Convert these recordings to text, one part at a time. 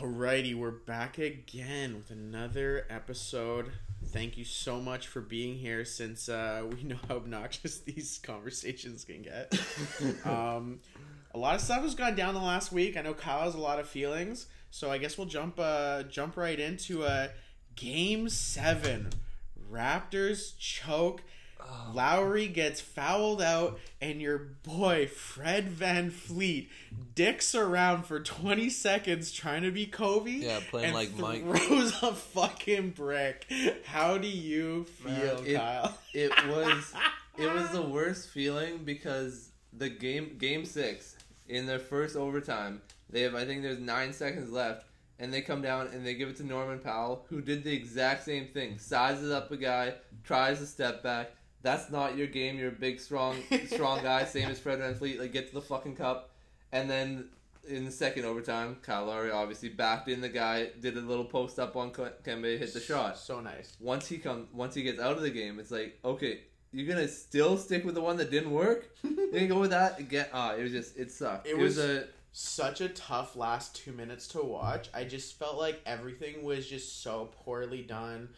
Alrighty, we're back again with another episode. Thank you so much for being here since uh, we know how obnoxious these conversations can get. um, a lot of stuff has gone down the last week. I know Kyle has a lot of feelings, so I guess we'll jump uh, jump right into uh, game seven. Raptors choke. Lowry gets fouled out, and your boy Fred VanVleet dicks around for 20 seconds trying to be Kobe. Yeah, playing and like Mike. throws a fucking brick. How do you feel, Man, it- Kyle? It was it was the worst feeling because the game game six in their first overtime they have I think there's nine seconds left and they come down and they give it to Norman Powell who did the exact same thing sizes up a guy tries to step back that's not your game you're a big strong strong guy same as Fred VanVleet like get to the fucking cup and then in the second overtime Kyle Lowry obviously backed in the guy did a little post up on Ke- Kemba hit the shot So nice. once he comes once he gets out of the game, it's like okay, you're gonna still stick with the one that didn't work. You're gonna go with that again. Ah, it was just it sucked. It It, was, was- a Such a tough last two minutes to watch. I just felt like everything was just so poorly done.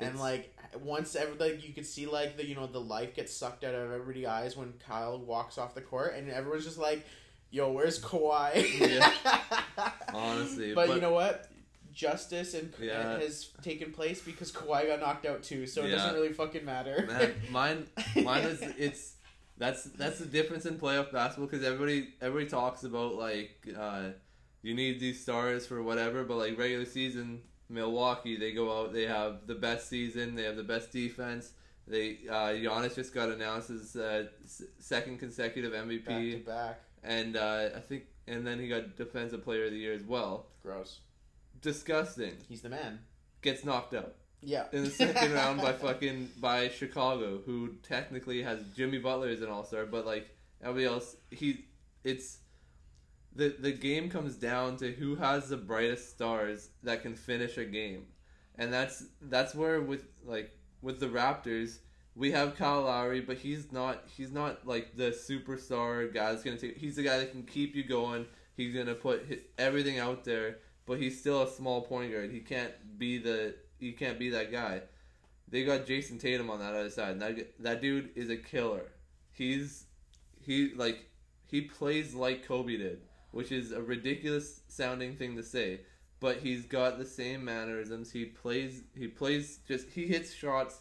And It's- like once every like you could see like the you know the life gets sucked out of everybody's eyes when Kyle walks off the court and everyone's just like, "Yo, where's Kawhi?" honestly, but, but, you know what? Justice and Yeah. has taken place because Kawhi got knocked out too, so it Yeah. doesn't really fucking matter. man, mine mine is it's that's that's the difference in playoff basketball because everybody everybody talks about like uh, you need these stars for whatever, but like regular season Milwaukee they go out they have the best season they have the best defense. They uh, Giannis just got announced as uh, second consecutive MVP. back to back. and uh, I think, and then he got Defensive Player of the Year as well. Gross. Disgusting. He's the man. Gets knocked out Yeah. in the second round by fucking by Chicago, who technically has Jimmy Butler as an All Star, but like everybody else, he it's the the game comes down to who has the brightest stars that can finish a game, and that's that's where with like with the Raptors. We have Kyle Lowry, but he's not. He's not like the superstar guy that's gonna take. He's the guy that can keep you going. He's gonna put hi everything out there, but he's still a small point guard. He can't be the. He can't be that guy. They got Jayson Tatum on that other side. That that dude is a killer. He's he like he plays like Kobe did, which is a ridiculous sounding thing to say. But he's got the same mannerisms. He plays. He plays just. He hits shots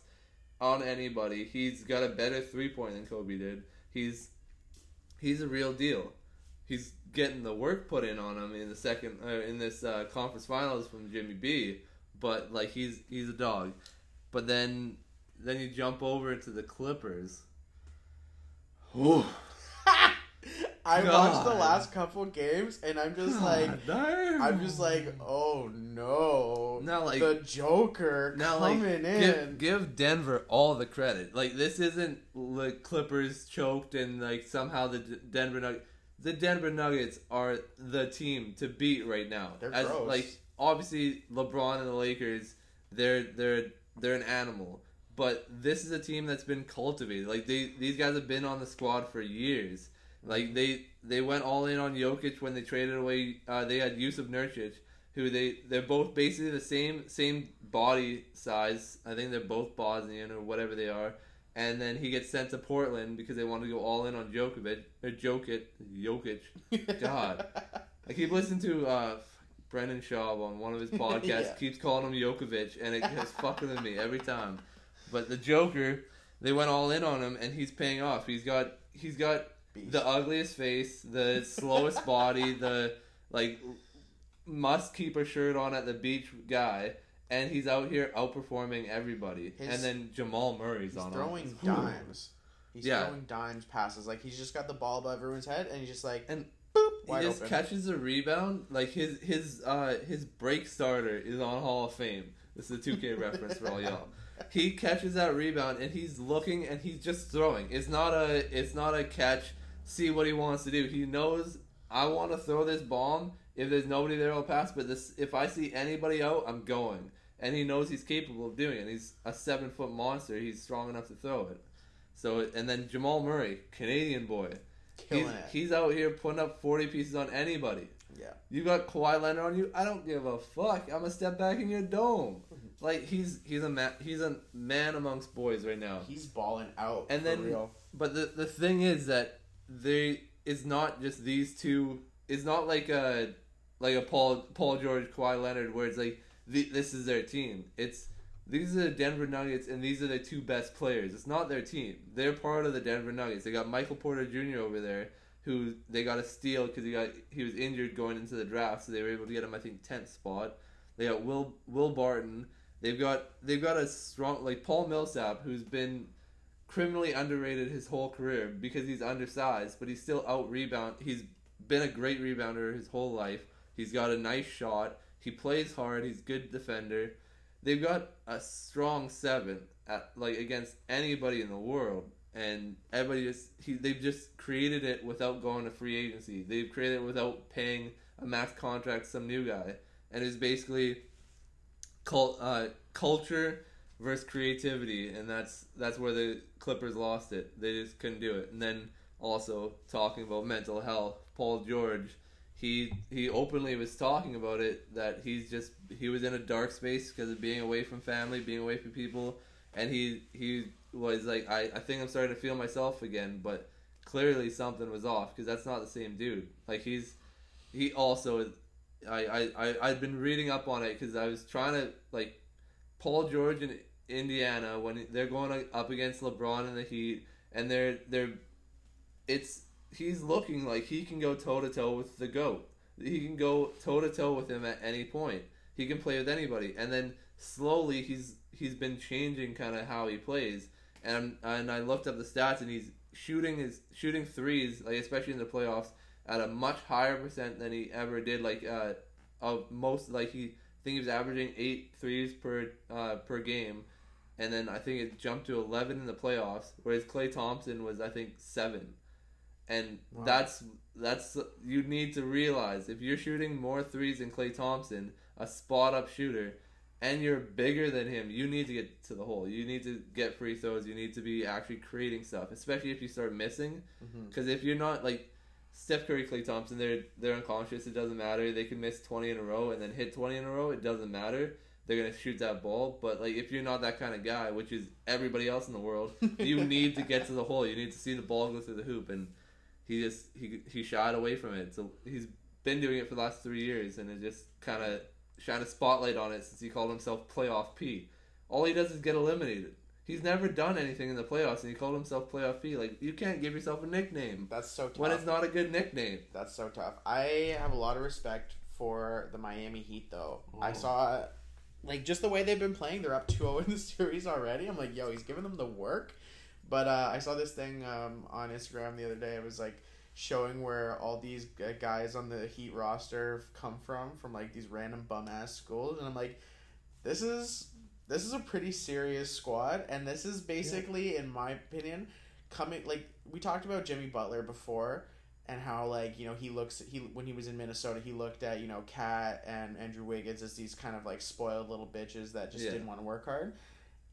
on anybody. He's got a better three point than Kobe did. He's he's a real deal. He's getting the work put in on him in the second uh, in this uh, conference finals from Jimmy B. But like he's he's a dog. But then then you jump over to the Clippers. Ooh. I watched the last couple games and I'm just like damn. I'm just like, oh no. Now, like- the Joker now like coming in. give, give Denver all the credit. Like this isn't the Clippers choked and like somehow the D- Denver Nuggets. The Denver Nuggets are the team to beat right now. They're As, gross. Like obviously LeBron and the Lakers, they're they're they're an animal. But this is a team that's been cultivated. Like they these guys have been on the squad for years. Like they they went all in on Jokic when they traded away. Uh, they had Jusuf Nurkic, who they they're both basically the same same body size. I think they're both Bosnian or whatever they are. And then he gets sent to Portland because they want to go all in on Djokovic or Jokic. Jokic. God. I keep listening to uh, Brendan Schaub on one of his podcasts. Yeah. Keeps calling him Jokovic, and it gets fucking with me every time. But the Joker, they went all in on him, and he's paying off. He's got he's got Beast. the ugliest face, the slowest body, the like must keep a shirt on at the beach guy, and he's out here outperforming everybody. His- and then Jamal Murray's He's on throwing him. dimes. He's Yeah. throwing dimes passes. Like he's just got the ball above everyone's head and he's just like And boop He just open. catches a rebound. Like his his uh his break starter is on Hall of Fame. This is a 2K reference for all y'all. He catches that rebound and he's looking and he's just throwing. It's not a it's not a catch. See what he wants to do. He knows I want to throw this bomb. If there's nobody there, I'll pass. But this if I see anybody out, I'm going. And he knows he's capable of doing it. He's a seven foot monster. He's strong enough to throw it. So and then Jamal Murray, Canadian boy. Killing he's, it. he's out here putting up 40 pieces on anybody. Yeah. You got Kawhi Leonard on you. I don't give a fuck. I'm gonna step back in your dome. Like he's he's a man he's a man amongst boys right now. He's balling out. And for then- real. But the the thing is that they it's not just these two. It's not like a like a Paul Paul George Kawhi Leonard where it's like this is their team. It's these are the Denver Nuggets and these are the two best players. It's not their team. They're part of the Denver Nuggets. They got Michael Porter Jr. over there who they got a steal because he got he was injured going into the draft, so they were able to get him I think tenth spot. They got Will Will Barton. They've got they've got a strong like Paul Millsap who's been criminally underrated his whole career because he's undersized, but he's still out rebound. He's been a great rebounder his whole life. He's got a nice shot. He plays hard. He's good defender. They've got a strong seven at like against anybody in the world, and everybody just he they've just created it without going to free agency. They've created it without paying a max contract some new guy, and it's basically cult uh, culture versus creativity, and that's that's where the Clippers lost it. They just couldn't do it. And then also talking about mental health, Paul George, he he openly was talking about it that he's just he was in a dark space because of being away from family, being away from people, and he he was like I I think I'm starting to feel myself again, but clearly something was off because that's not the same dude. Like he's he also I I I I'd been reading up on it because I was trying to like Paul George in Indiana when they're going up against LeBron and the Heat, and they're they're it's he's looking like he can go toe to toe with the goat. He can go toe to toe with him at any point. He can play with anybody, and then slowly he's he's been changing kind of how he plays. And and I looked up the stats, and he's shooting his shooting threes, like especially in the playoffs, at a much higher percent than he ever did. Like uh, of most, like he I think he was averaging eight threes per uh, per game, and then I think it jumped to eleven in the playoffs. Whereas Klay Thompson was I think seven, and Wow. that's that's you need to realize if you're shooting more threes than Klay Thompson, a spot up shooter, and you're bigger than him, you need to get to the hole. You need to get free throws. You need to be actually creating stuff, especially if you start missing. Mm-hmm. Because if you're not like Steph Curry, Klay Thompson, they're they're unconscious. It doesn't matter. They can miss twenty in a row and then hit twenty in a row. It doesn't matter. They're gonna shoot that ball. But like if you're not that kind of guy, which is everybody else in the world, you need to get to the hole. You need to see the ball go through the hoop, and he just he he shied away from it. So he's been doing it for the last three years, and it just kind of shine a spotlight on it since he called himself Playoff P. All he does is get eliminated. He's never done anything in the playoffs, and he called himself Playoff P. Like you can't give yourself a nickname That's so tough. when it's not a good nickname. That's so tough. I have a lot of respect for the Miami Heat, though. I saw, like, just the way they've been playing. They're up 2-0 in the series already. I'm like, yo, he's giving them the work. But uh, I saw this thing um, on Instagram the other day. It was like showing where all these guys on the Heat roster come from, from like these random bum ass schools. And I'm like, this is. This is a pretty serious squad, and this is basically, in my opinion, coming like we talked about Jimmy Butler before, and how like you know he looks he when he was in Minnesota he looked at you know Cat and Andrew Wiggins as these kind of like spoiled little bitches that just Yeah. didn't want to work hard.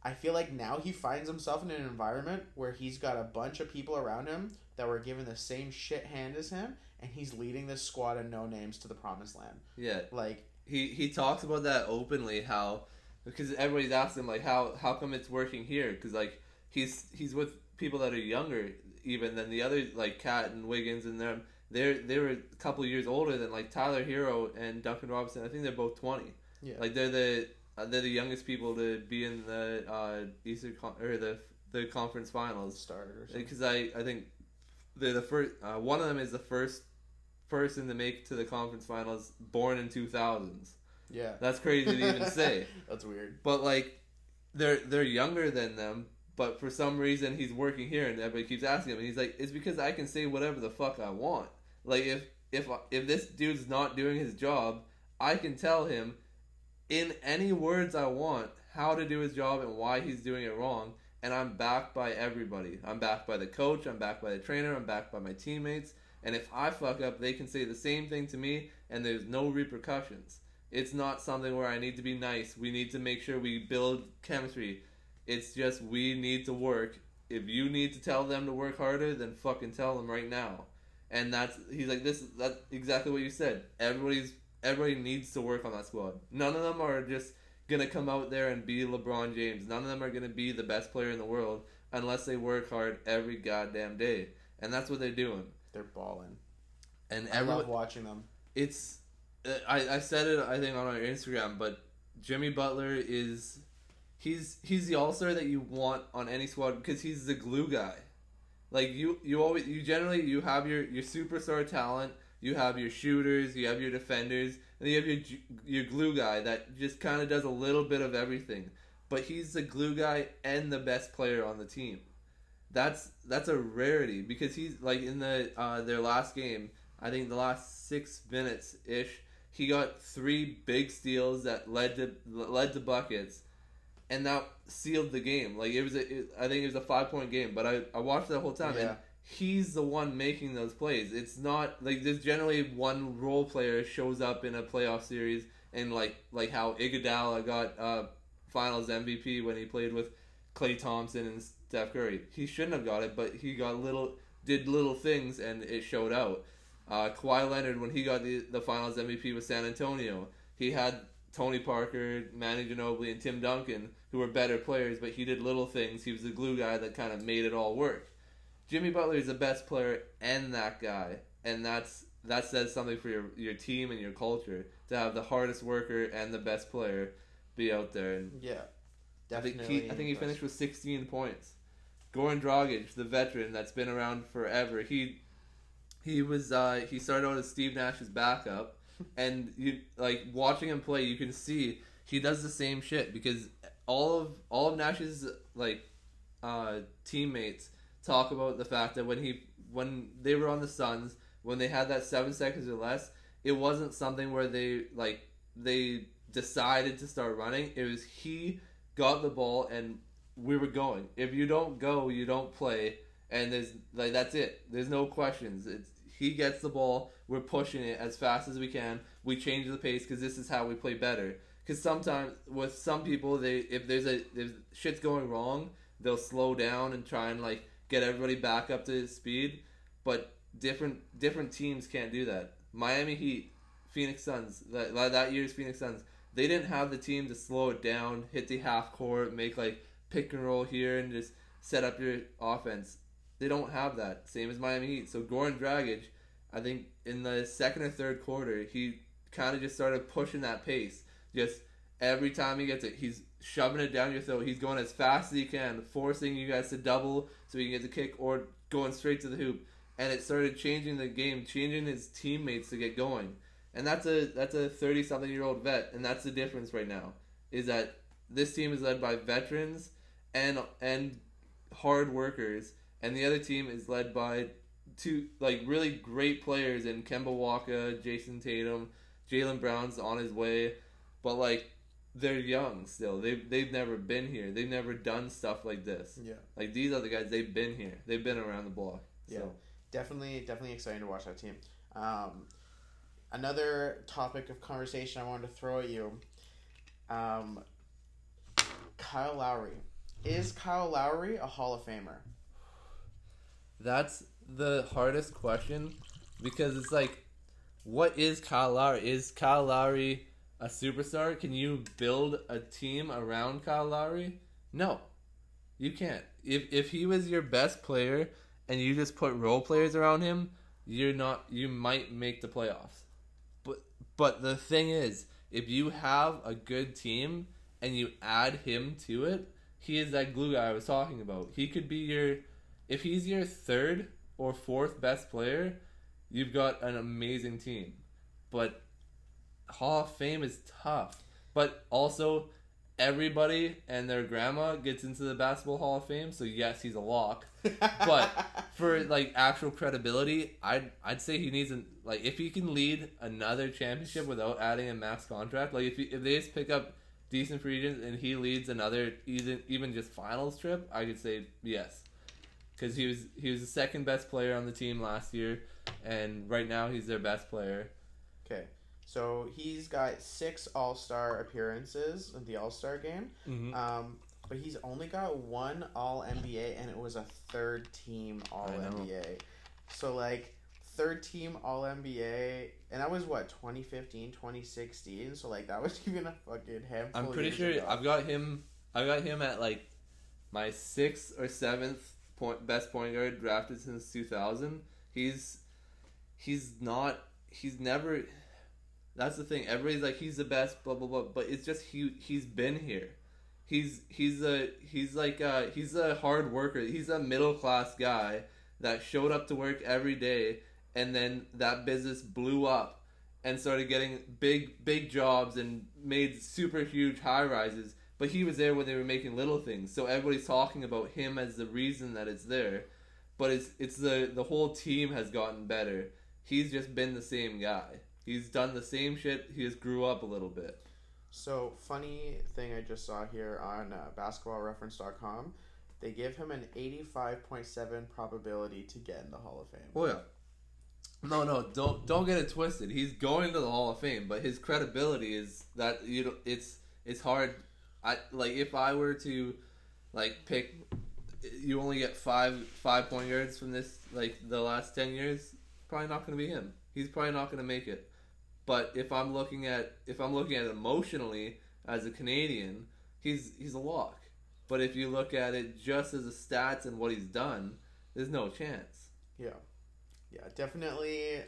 I feel like now he finds himself in an environment where he's got a bunch of people around him that were given the same shit hand as him, and he's leading this squad of no names to the promised land. Yeah, Like he he talks about that openly. How because everybody's asking him like how how come it's working here? Because like he's he's with people that are younger even than the other like Cat and Wiggins and them. They're they were a couple of years older than like Tyler Herro and Duncan Robinson. I think they're both twenty. Yeah. Like they're the uh, they're the youngest people to be in the uh, Eastern Con- or the the conference finals. start or something. Because I I think they're the first. Uh, one of them is the first person to make to the conference finals, born in two thousands. Yeah. That's crazy to even say. That's weird. But like, they're they're younger than them. But for some reason, he's working here, and everybody keeps asking him, and he's like, "It's because I can say whatever the fuck I want. Like if if if this dude's not doing his job, I can tell him in any words I want how to do his job and why he's doing it wrong." And I'm backed by everybody. I'm backed by the coach. I'm backed by the trainer. I'm backed by my teammates. And if I fuck up, they can say the same thing to me, and there's no repercussions. It's not something where I need to be nice. We need to make sure we build chemistry. It's just we need to work. If you need to tell them to work harder, then fucking tell them right now. and that's he's like this. That's exactly what you said. Everybody's everybody needs to work on that squad. None of them are just gonna come out there and be LeBron James. None of them are gonna be the best player in the world unless they work hard every goddamn day, and that's what they're doing. They're balling. And I everyone, love watching them. it's uh, I, I said it I think on our Instagram, but Jimmy Butler is he's he's the all star that you want on any squad because he's the glue guy. Like you you always you generally you have your your superstar talent, you have your shooters, you have your defenders, and you have your your glue guy that just kind of does a little bit of everything. But he's the glue guy and the best player on the team. That's that's a rarity because he's like in the uh, their last game. I think the last six minutes ish, he got three big steals that led to led to buckets, and that sealed the game. Like it was, a, it, I think it was a five point game. But I, I watched the whole time, Yeah. and he's the one making those plays. It's not like there's generally one role player shows up in a playoff series, and like like how Iguodala got uh, Finals MVP when he played with Klay Thompson and Steph Curry. He shouldn't have got it, but he got little did little things, and it showed out. Uh, Kawhi Leonard, when he got the, the Finals MVP with San Antonio, he had Tony Parker, Manny Ginobili, and Tim Duncan, who were better players, but he did little things. He was the glue guy that kind of made it all work. Jimmy Butler is the best player and that guy, and that's that says something for your your team and your culture to have the hardest worker and the best player be out there. And Yeah. I think Definitely. he I think he finished with 16 points. Goran Dragic, the veteran that's been around forever, he he was uh, he started out as Steve Nash's backup, and you like watching him play, you can see he does the same shit because all of all of Nash's like uh, teammates talk about the fact that when he when they were on the Suns, when they had that seven seconds or less, it wasn't something where they like they decided to start running. It was he got the ball and we were going. If you don't go, you don't play, and there's like that's it. There's no questions. It's he gets the ball. We're pushing it as fast as we can. We change the pace because this is how we play better. Because sometimes with some people, they if there's a if shit's going wrong, they'll slow down and try and like get everybody back up to speed. But different different teams can't do that. Miami Heat, Phoenix Suns, that that year's Phoenix Suns, they didn't have the team to slow it down, hit the half court, make like pick and roll here, and just set up your offense. They don't have that. Same as Miami Heat. So Goran Dragic, I think in the second or third quarter, he kind of just started pushing that pace. Just every time he gets it, he's shoving it down your throat. He's going as fast as he can, forcing you guys to double so he can get the kick or going straight to the hoop. And it started changing the game, changing his teammates to get going. And that's a that's a thirty something year old vet, and that's the difference right now. Is that this team is led by veterans and and hard workers, and the other team is led by two like really great players in Kemba Walker, Jayson Tatum, Jaylen Brown's on his way, but like they're young still. They've they've never been here. They've never done stuff like this. Yeah. Like these other guys, they've been here. They've been around the block. Yeah. So Definitely, definitely exciting to watch that team. Um, another topic of conversation I wanted to throw at you. Um, Kyle Lowry. Is Kyle Lowry a Hall of Famer? that's the hardest question because it's like, what is Kyle Lowry? Is Kyle Lowry a superstar? Can you build a team around Kyle Lowry? No, you can't. If if he was your best player and you just put role players around him, you're not. You might make the playoffs. But but the thing is, if you have a good team and you add him to it, he is that glue guy I was talking about. He could be your if he's your third or fourth best player, you've got an amazing team. But Hall of Fame is tough. But also, everybody and their grandma gets into the Basketball Hall of Fame, so yes, he's a lock. But for like actual credibility, I'd I'd say he needs an like if he can lead another championship without adding a max contract. Like if he, if they just pick up decent free agents and he leads another even even just finals trip, I could say yes, because he was he was the second best player on the team last year, and right now he's their best player. okay, so he's got six All Star appearances in the All Star game. Mm-hmm. Um, but he's only got one All NBA, and it was a third team All I. NBA. So like third team All NBA, and that was what 2015, 2016. So like that was even a fucking handful. I'm pretty sure ago. I've got him. I've got him at like my sixth or seventh point best point guard drafted since 2000. He's he's not. He's never. That's the thing. Everybody's like he's the best. Blah blah blah. But it's just he. He's been here. He's he's a he's like a, he's a hard worker. He's a middle class guy that showed up to work every day, and then that business blew up and started getting big big jobs and made super huge high rises but he was there when they were making little things. So everybody's talking about him as the reason that it's there. But it's it's the the whole team has gotten better. He's just been the same guy. He's done the same shit. He just grew up a little bit. So funny thing I just saw here on uh, BasketballReference.com, they give him an eighty-five point seven probability to get in the Hall of Fame. oh yeah. No no don't don't get it twisted. He's going to the hall of fame but his credibility is that you know it's it's hard i like if i were to like pick you only get five five point guards from this like the last 10 years probably not to be him he's probably not to make it but if i'm looking at if i'm looking at it emotionally as a canadian he's he's a lock but if you look at it just as a stats and what he's done there's no chance Yeah, yeah, definitely.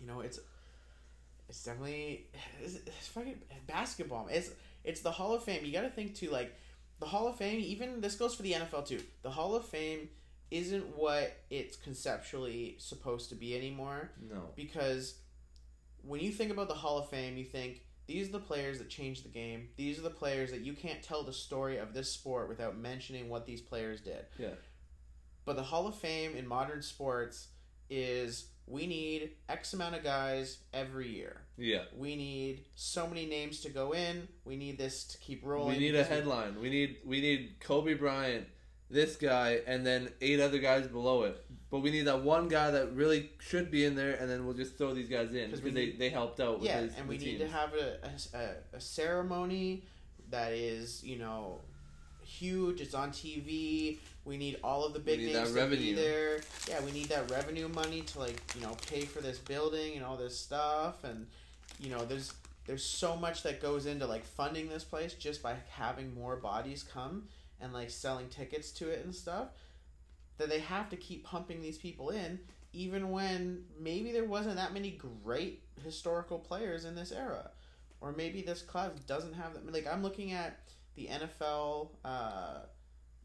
You know, it's it's definitely it's, it's fucking basketball. It's it's the Hall of Fame. You got to think too, like the Hall of Fame. Even this goes for the NFL too. The Hall of Fame isn't what it's conceptually supposed to be anymore no because when you think about the Hall of Fame, you think these are the players that changed the game. These are the players that you can't tell the story of this sport without mentioning what these players did. Yeah. But the Hall of Fame in modern sports is we need X amount of guys every year. yeah We need so many names to go in. We need this to keep rolling. We need a headline. We need we need Kobe Bryant, this guy, and then eight other guys below it. But we need that one guy that really should be in there, and then we'll just throw these guys in 'Cause because they, they helped out. yeah, with his, and we need to have a, a- a ceremony that is, you know, huge. It's on TV. We need all of the big names to be there. Yeah, we need that revenue money to like you know pay for this building and all this stuff. And you know, there's there's so much that goes into like funding this place just by having more bodies come and like selling tickets to it and stuff. That they have to keep pumping these people in even when maybe there wasn't that many great historical players in this era, or maybe this class doesn't have that. Like I'm looking at the NFL, uh,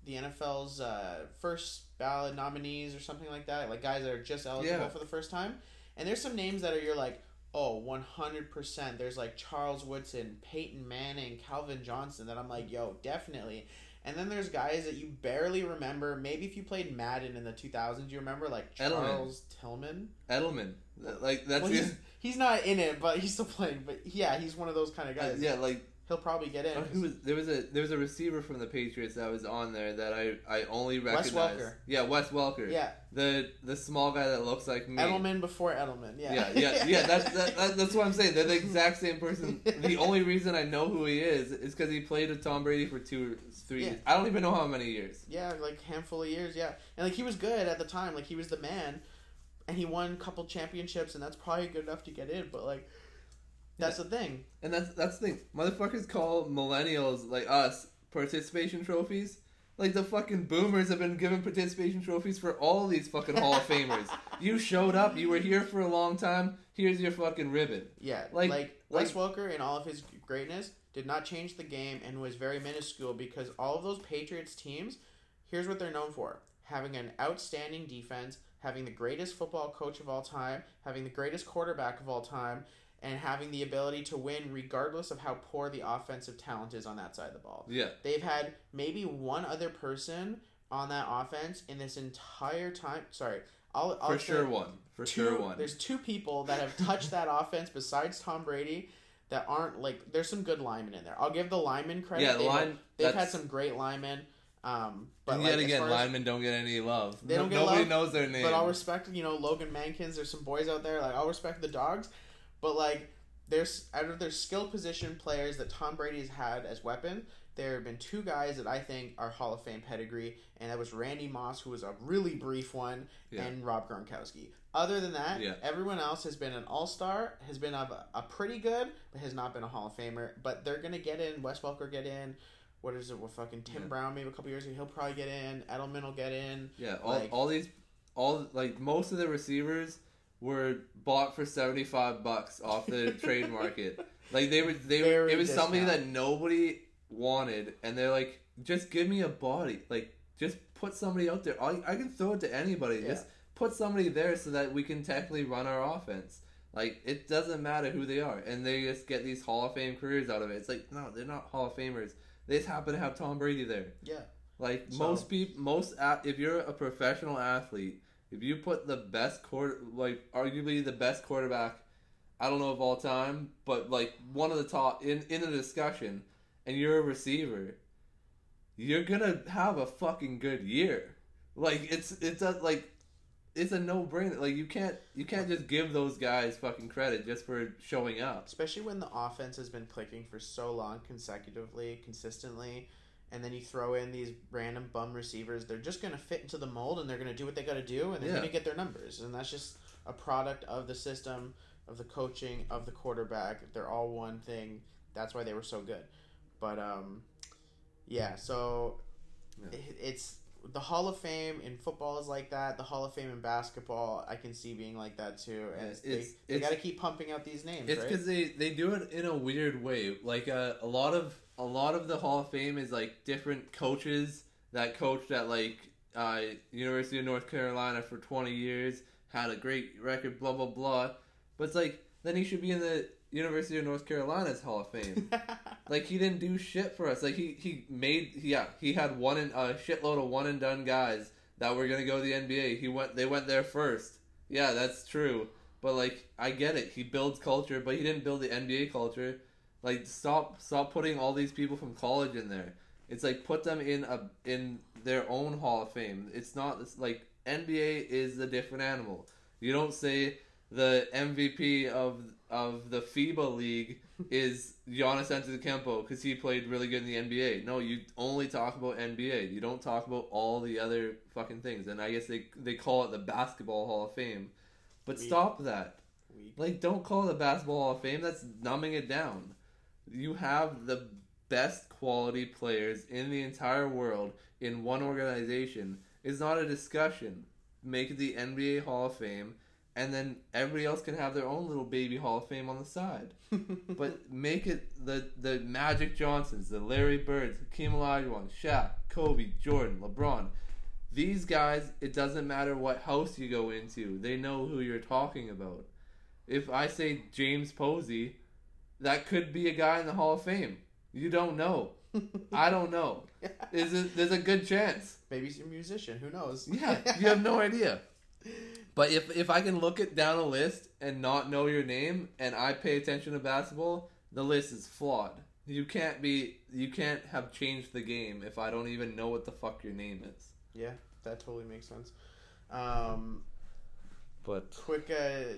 the NFL's uh, first ballot nominees or something like that, like guys that are just eligible Yeah. for the first time, and there's some names that are you're like. Oh, 100%. There's like Charles Woodson, Peyton Manning, Calvin Johnson that I'm like, yo, definitely. And then there's guys that you barely remember. Maybe if you played Madden in the 2000s, you remember like Edelman. Charles Tillman. Edelman. Like that's Well, he's, he's not in it, but he's still playing. But yeah, he's one of those kind of uh, guys. yeah, like He'll probably get in. uh, who was there was a there was a receiver from the Patriots that was on there that I I only recognized. Wes. Welker. Yeah, Wes Welker. yeah, The the small guy that looks like me. Edelman before Edelman. Yeah, Yeah, yeah, yeah. That's that, that, that's what I'm saying. They're the exact same person. The only reason I know who he is is because he played with Tom Brady for two, three. Yeah. years. I don't even know how many years. yeah, like handful of years. Yeah, and like he was good at the time. Like he was the man, and he won a couple championships, and that's probably good enough to get in. But like, that's the thing. And that's that's the thing. Motherfuckers call millennials like us participation trophies. Like the fucking boomers have been given participation trophies for all these fucking Hall of Famers. You showed up. You were here for a long time. Here's your fucking ribbon. Yeah, Like- like, Wes Welker in all of his greatness did not change the game and was very minuscule because all of those Patriots teams, here's what they're known for: having an outstanding defense, having the greatest football coach of all time, having the greatest quarterback of all time, and having the ability to win regardless of how poor the offensive talent is on that side of the ball. Yeah. They've had maybe one other person on that offense in this entire time. Sorry, I'll, I'll For sure one. For two, sure one. There's two people that have touched that offense besides Tom Brady that aren't like. There's some good linemen in there. I'll give the linemen credit. Yeah, the they've, line- They've had some great linemen. Um, but and yet as again, linemen don't get any love. They don't get Nobody love, knows their name. But I'll respect, you know, Logan Mankins. There's some boys out there. Like I'll respect the dogs, but like there's out of their skill position players that Tom Brady has had as weapon, there have been two guys that I think are Hall of Fame pedigree, and that was Randy Moss, who was a really brief one, Yeah. and Rob Gronkowski. Other than that, Yeah. everyone else has been an All Star, has been a, a pretty good, but has not been a Hall of Famer. But they're gonna get in. Wes Welker get in. What is it? What fucking Tim Yeah. Brown maybe a couple years ago he'll probably get in. Edelman will get in. Yeah, all, Like- all these, all like most of the receivers were bought for seventy five bucks off the trade market. Like they were, they were. It was something that nobody wanted, and they're like, just give me a body. Like just put somebody out there. I, I can throw it to anybody. Yeah. Just put somebody there so that we can technically run our offense. Like it doesn't matter who they are, and they just get these Hall of Fame careers out of it. It's like no, they're not Hall of Famers. They just happen to have Tom Brady there. Yeah. Like So- most people, most if you're a professional athlete, if you put the best quarter, like arguably the best quarterback, I don't know of all time, but like one of the top in in the discussion, and you're a receiver, you're gonna have a fucking good year. Like it's it's a like it's a no brainer. Like you can't you can't just give those guys fucking credit just for showing up. Especially when the offense has been clicking for so long consecutively, consistently, and then you throw in these random bum receivers, they're just going to fit into the mold and they're going to do what they got to do and they're Yeah. going to get their numbers. And that's just a product of the system, of the coaching, of the quarterback. They're all one thing. That's why they were so good. But um yeah, so Yeah. it- it's the Hall of Fame in football is like that. The Hall of Fame in basketball, I can see being like that too. And it's, they, they got to keep pumping out these names, It's right? because they they do it in a weird way. Like uh, a lot of a lot of the Hall of Fame is like different coaches that coached at like uh, University of North Carolina for twenty years, had a great record, blah blah blah. But it's like then he should be in the University of North Carolina's Hall of Fame. like he didn't do shit for us. Like he he made yeah he had one and a shitload of one and done guys that were gonna go to the NBA. He went they went there first. Yeah, that's true. But like I get it. He builds culture, but he didn't build the NBA culture. Like stop stop putting all these people from college in there. It's like put them in a in their own Hall of Fame. It's not it's like NBA is a different animal. You don't say the MVP of of the FIBA league is Giannis Antetokounmpo because he played really good in the NBA. No, you only talk about NBA. You don't talk about all the other fucking things. And I guess they they call it the Basketball Hall of Fame, but We- stop that. Weak. Like, don't call it the Basketball Hall of Fame. That's numbing it down. You have the best quality players in the entire world in one organization. It's not a discussion. Make it the NBA Hall of Fame, and then everybody else can have their own little baby Hall of Fame on the side. But make it the the Magic Johnsons, the Larry Birds, Hakeem Olajuwon, Shaq, Kobe, Jordan, LeBron. These guys, it doesn't matter what house you go into, they know who you're talking about. If I say James Posey, that could be a guy in the Hall of Fame. You don't know. I don't know. Is it, there's a good chance. Maybe he's a musician. Who knows? Yeah, you have no idea. But if if I can look it down a list and not know your name, and I pay attention to basketball, the list is flawed. You can't be you can't have changed the game if I don't even know what the fuck your name is. Yeah, that totally makes sense. Um, But quick uh,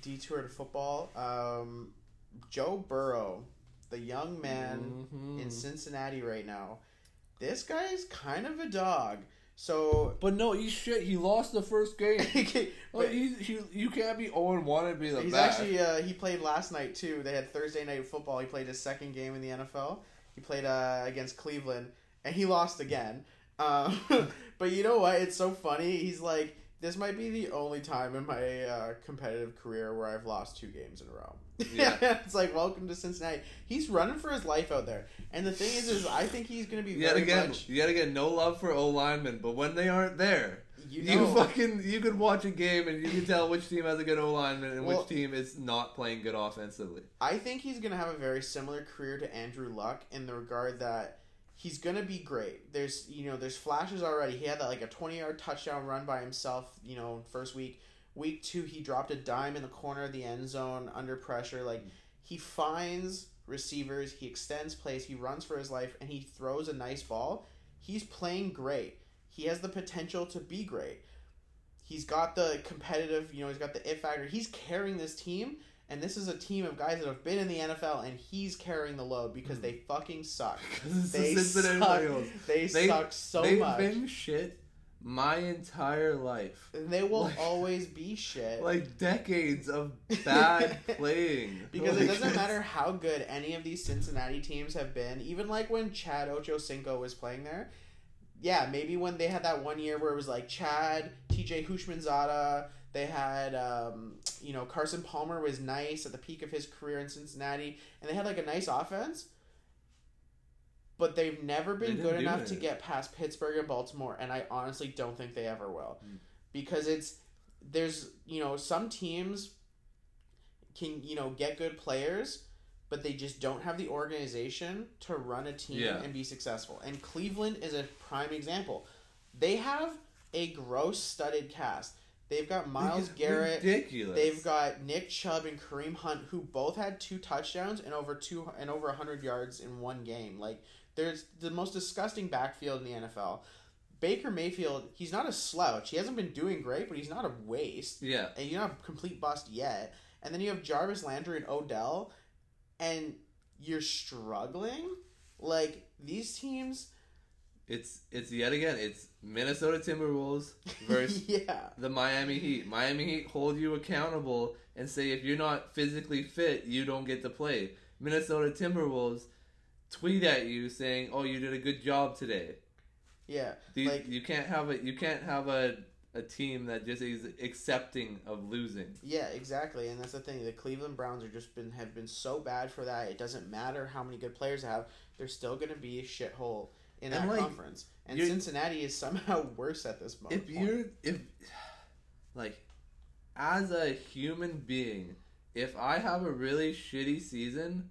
detour to football. Um, Joe Burrow, the young man Mhm. in Cincinnati right now. This guy is kind of a dog. So, but no, he's shit. He lost the first game. Like, he, he, you can't be 0 1 and be the he's best. actually uh, he played last night too. They had Thursday night football. He played his second game in the NFL. He played uh, against Cleveland and he lost again. Um, but you know what? It's so funny. He's like, this might be the only time in my uh, competitive career where I've lost two games in a row. Yeah. it's like welcome to Cincinnati. He's running for his life out there, and the thing is, is I think he's going to be Yet very again, much. gotta get no love for O linemen, but when they aren't there, You you, fucking you could watch a game and you can tell which team has a good O lineman and Well- which team is not playing good offensively. I think he's going to have a very similar career to Andrew Luck in the regard that he's going to be great. There's you know there's flashes already. He had that like a 20 yard touchdown run by himself. You know first week. Week two he dropped a dime in the corner of the end zone under pressure. Like he finds receivers, he extends plays, he runs for his life, and he throws a nice ball. He's playing great. He has the potential to be great. He's got the competitive, you know, he's got the it factor. He's carrying this team, And this is a team of guys that have been in the NFL, and he's carrying the load because Mm. they fucking suck. 'Cause it's the They suck. They, They- suck so They've much. been shit my entire life. and they will like- always be shit. Like decades of bad playing. Because it doesn't matter how good any of these Cincinnati teams have been, even like when Chad Ochocinco was playing there. Yeah, maybe when they had that one year where it was like Chad, TJ Houshmandzadeh, they had, um, you know, Carson Palmer was nice at the peak of his career in Cincinnati, and they had like a nice offense. But they've never been good enough to get past Pittsburgh and Baltimore, and I honestly don't think they ever will. Mm. Because it's, there's, you know, some teams can, you know, get good players, but they just don't have the organization to run a team Yeah. and be successful. And Cleveland is a prime example. They have a gross studded cast. They've got Myles Garrett. Ridiculous. They've got Nick Chubb and Kareem Hunt, who both had two touchdowns and over two and over hundred yards in one game. Like, there's the most disgusting backfield in the NFL. Baker Mayfield, he's not a slouch. He hasn't been doing great, but he's not a waste Yeah. and you're not a complete bust yet. And then you have Jarvis Landry and Odell, and you're struggling. Like these teams, It's it's yet again. It's Minnesota Timberwolves versus yeah, the Miami Heat. Miami Heat hold you accountable and say if you're not physically fit, you don't get to play. Minnesota Timberwolves tweet at you saying, "Oh, you did a good job today." yeah. You, Like- you can't have a you can't have a a team that just is accepting of losing. Yeah, exactly, and that's the thing. The Cleveland Browns are just been have been so bad for that. It doesn't matter how many good players they have; they're still going to be a shithole in that like, conference. And Cincinnati is somehow worse at this moment. if you're if like as a human being if i have a really shitty season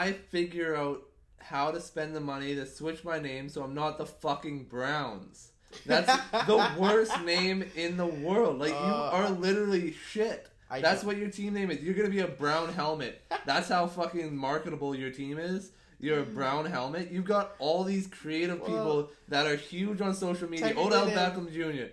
i figure out how to spend the money to switch my name so i'm not the fucking browns. That's the worst name in the world. Like you Uh, are literally shit. I that's don't- what your team name is. You're gonna be a brown helmet. That's how fucking marketable your team is. You're a brown helmet. You've got all these creative Well, people that are huge on social media. Odell Beckham Jr.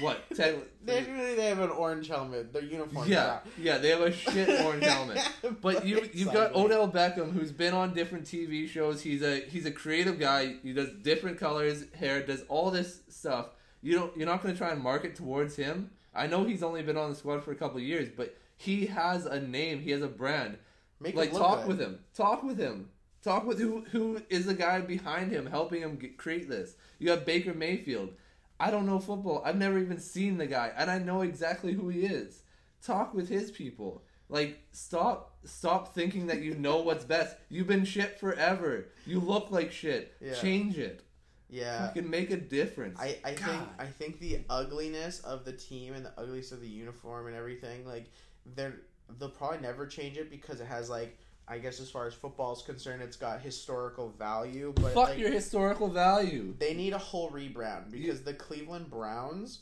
What? Tech- They they have an orange helmet. Their uniform. yeah, yeah, they have a shit orange helmet. But you you've got Odell Beckham who's been on different TV shows. He's a he's a creative guy. He does different colors, hair, does all this stuff. You don't you're not going to try and market towards him. I know he's only been on the squad for a couple of years, but he has a name. He has a brand. Make like talk good. with him. Talk with him. Talk with who who is the guy behind him helping him get, create this. You have Baker Mayfield. I don't know football. I've never even seen the guy, and I know exactly who he is. Talk with his people. Like stop stop thinking that you know what's best. You've been shit forever. You look like shit. Yeah. Change it. Yeah. Fucking make a difference. I, I think I think the ugliness of the team and the ugliness of the uniform and everything like they're they'll probably never change it because it has like I guess as far as football is concerned it's got historical value but Fuck like, your historical value. they need a whole rebrand because the Cleveland Browns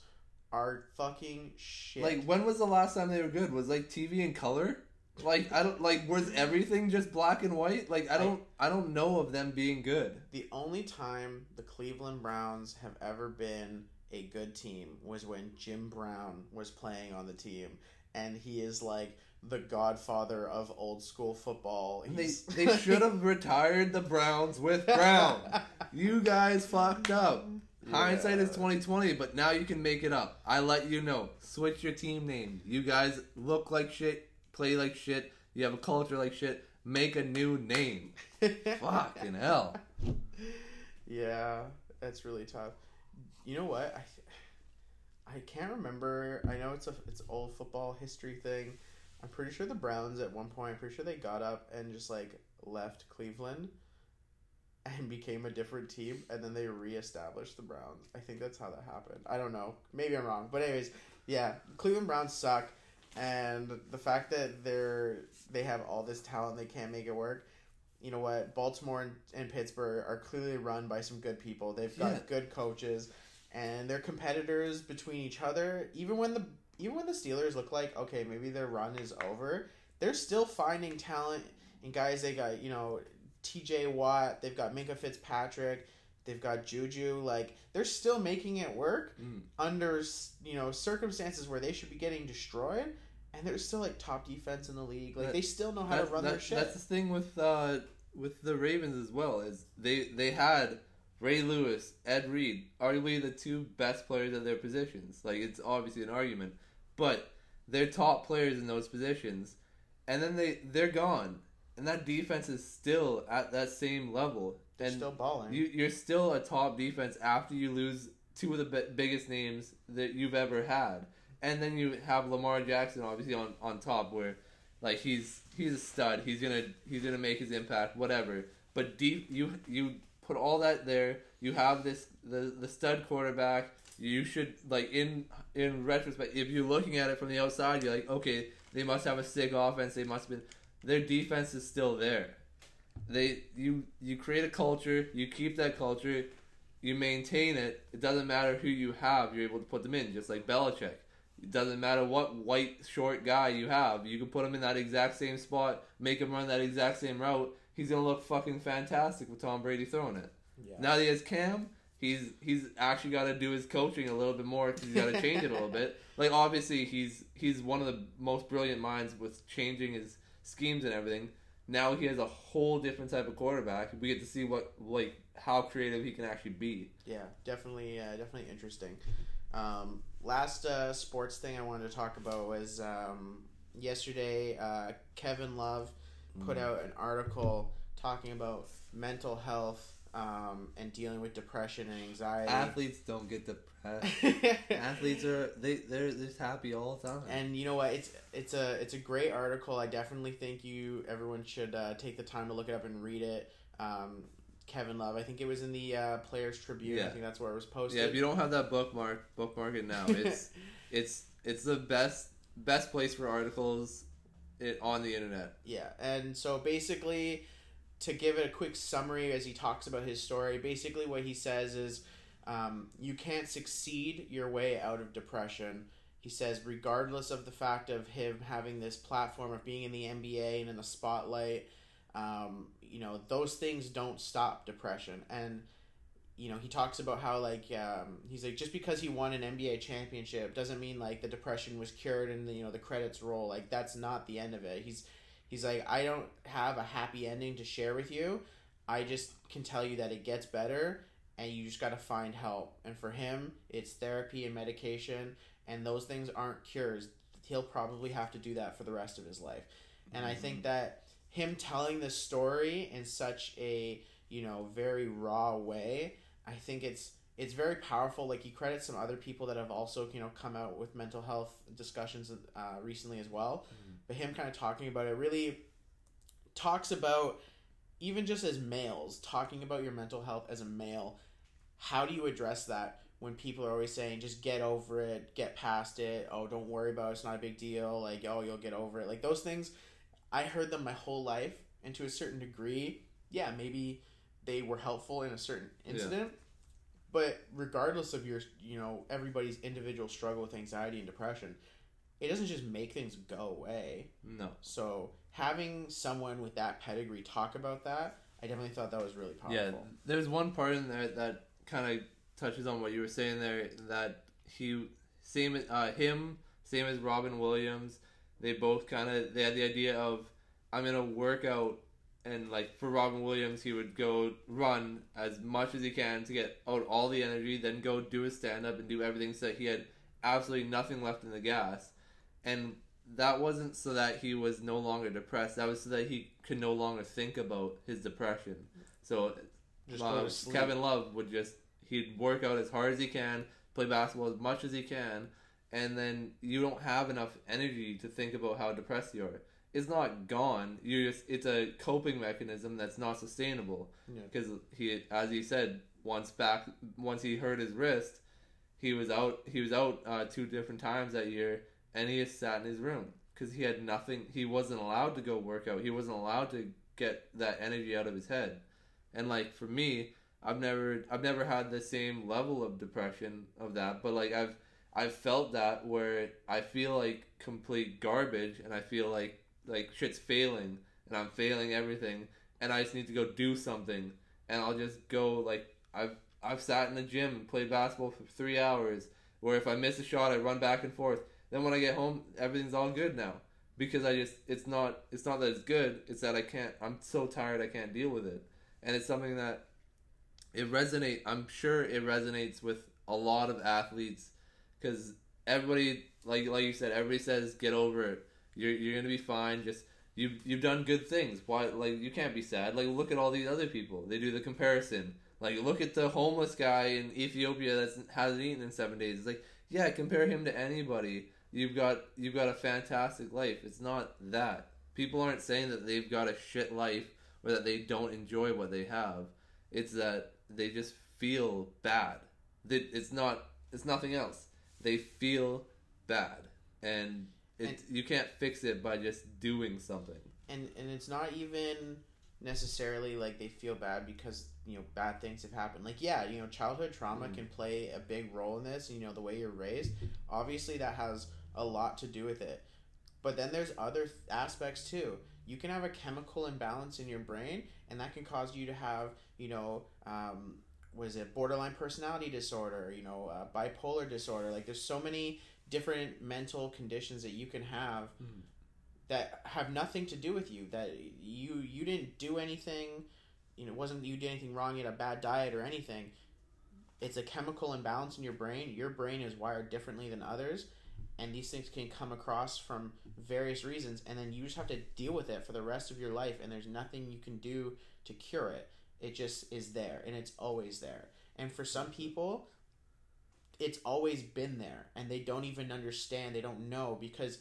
are fucking shit. Like when was the last time they were good? Was like TV in color? Like I don't like was everything just black and white? Like I don't I don't know of them being good. the only time the Cleveland Browns have ever been a good team was when Jim Brown was playing on the team and he is like the godfather of old school football. They He's- they should have retired the Browns with Brown. You guys fucked up. Hindsight is twenty twenty, but now you can make it up. I let you know. Switch your team name. You guys look like shit, play like shit. You have a culture like shit. Make a new name. Fucking hell. Yeah, that's really tough. You know what? I I can't remember. I know it's a it's old football history thing. I'm pretty sure the Browns at one point. I'm pretty sure they got up and just like left Cleveland and became a different team, and then they reestablished the Browns. I think that's how that happened. I don't know. Maybe I'm wrong, but anyways, yeah, Cleveland Browns suck, and the fact that they're they have all this talent, they can't make it work you know what, Baltimore and, and Pittsburgh are clearly run by some good people. They've got Yeah. good coaches, and they're competitors between each other. Even when the even when the Steelers look like okay, maybe their run is over, they're still finding talent and guys. They got you know T.J. Watt. They've got Minkah Fitzpatrick. They've got Juju. Like they're still making it work Mm. under you know circumstances where they should be getting destroyed. and they're still like top defense in the league. Like That- they still know how That- to run that- their shit. That's the thing with uh, with the Ravens as well is they they had Ray Lewis, Ed Reed, arguably the two best players at their positions. Like it's obviously an argument, but they're top players in those positions, and then they they're gone, and that defense is still at that same level. They're and still balling. you you're still a top defense after you lose two of the bi- biggest names that you've ever had, and then you have Lamar Jackson obviously on, on top where, like he's he's a stud. He's gonna he's gonna make his impact whatever. But deep you you put all that there. You have this the the stud quarterback. You should like in in retrospect if you're looking at it from the outside, you're like okay they must have a sick offense. They must have been their defense is still there they you you create a culture you keep that culture you maintain it it doesn't matter who you have you're able to put them in just like Belichick it doesn't matter what white short guy you have you can put him in that exact same spot make him run that exact same route he's gonna look fucking fantastic with Tom Brady throwing it yeah. now that he has Cam he's he's actually got to do his coaching a little bit more because he's got to change it a little bit like obviously he's he's one of the most brilliant minds with changing his schemes and everything now he has a whole different type of quarterback. We get to see what like how creative he can actually be. Yeah, definitely, uh, definitely interesting. Um, last uh, sports thing I wanted to talk about was um, yesterday. Uh, Kevin Love put Mm. out an article talking about mental health um, and dealing with depression and anxiety. Athletes don't get depressed. Athletes are they they're just happy all the time. and you know what? It's it's a it's a great article. I definitely think you everyone should uh, take the time to look it up and read it. Um, Kevin Love. I think it was in the uh, Players Tribune. I think that's where it was posted. yeah, if you don't have that bookmark, bookmark it now. It's it's it's the best best place for articles it, on the internet. Yeah, and so basically, to give it a quick summary as he talks about his story, basically what he says is um, you can't succeed your way out of depression. He says, regardless of the fact of him having this platform of being in the NBA and in the spotlight, um, you know, those things don't stop depression. And, you know, he talks about how, like, um, he's like, just because he won an NBA championship doesn't mean, like, the depression was cured and, the, you know, the credits roll. Like, that's not the end of it. He's, he's like, I don't have a happy ending to share with you. I just can tell you that it gets better and you just got to find help. And for him, it's therapy and medication, and those things aren't cures. He'll probably have to do that for the rest of his life. And I think that him telling this story in such a you know very raw way, I think it's it's very powerful. Like he credits some other people that have also you know come out with mental health discussions uh, recently as well. But him kind of talking about it really talks about even just as males talking about your mental health as a male. How do you address that when people are always saying just get over it, get past it, oh don't worry about it, it's not a big deal, like oh you'll get over it. Like those things I heard them my whole life and to a certain degree, yeah, maybe they were helpful in a certain Yeah. incident. But regardless of your, you know, everybody's individual struggle with anxiety and depression, it doesn't just make things go away. No. So having someone with that pedigree talk about that, I definitely thought that was really powerful. Yeah, there's one part in there that kind of touches on what you were saying there. That he, same uh, him, same as Robin Williams. They both kind of they had the idea of I'm gonna work out, and like for Robin Williams, he would go run as much as he can to get out all the energy, then go do his stand up and do everything so that he had absolutely nothing left in the gas, and that wasn't so that he was no longer depressed. That was so that he could no longer think about his depression. So Just go to sleep. Kevin Love would just he'd work out as hard as he can, play basketball as much as he can, and then you don't have enough energy to think about how depressed you are. It's not gone. You just it's a coping mechanism that's not sustainable Yeah. because he, as he said, once back once he hurt his wrist, he was out. He was out uh, two different times that year, and he just sat in his room because he had nothing. He wasn't allowed to go work out. He wasn't allowed to get that energy out of his head. And like for me, I've never I've never had the same level of depression of that, but like I've I've felt that where I feel like complete garbage and I feel like like shit's failing and I'm failing everything and I just need to go do something and I'll just go like I've I've sat in the gym and played basketball for three hours where if I miss a shot I run back and forth Then when I get home, everything's all good now because I just it's not it's not that it's good. It's that I can't. I'm so tired. I can't deal with it, and it's something that it resonate. I'm sure it resonates with a lot of athletes because everybody like like you said, everybody says get over it. You're you're gonna be fine. Just you you've done good things. Why like you can't be sad. Like look at all these other people. They do the comparison. Like look at the homeless guy in Ethiopia that hasn't eaten in seven days. It's like yeah, compare him to anybody. You've got you've got a fantastic life. It's not that people aren't saying that they've got a shit life or that they don't enjoy what they have. It's that they just feel bad. It's not. It's nothing else. They feel bad, and it you can't fix it by just doing something. And and it's not even necessarily like they feel bad because you know bad things have happened. Like yeah, you know childhood trauma mm. can play a big role in this. You know the way you're raised. Obviously that has a lot to do with it. But then there's other th- aspects too. You can have a chemical imbalance in your brain, and that can cause you to have, you know, um, was it borderline personality disorder, you know, uh, bipolar disorder. Like there's so many different mental conditions that you can have mm. that have nothing to do with you. That you you didn't do anything, you know, it wasn't you did anything wrong. You had a bad diet or anything. It's a chemical imbalance in your brain. Your brain is wired differently than others, and these things can come across from various reasons and then you just have to deal with it for the rest of your life and there's nothing you can do to cure it. It just is there and it's always there. And for some people it's always been there and they don't even understand they don't know because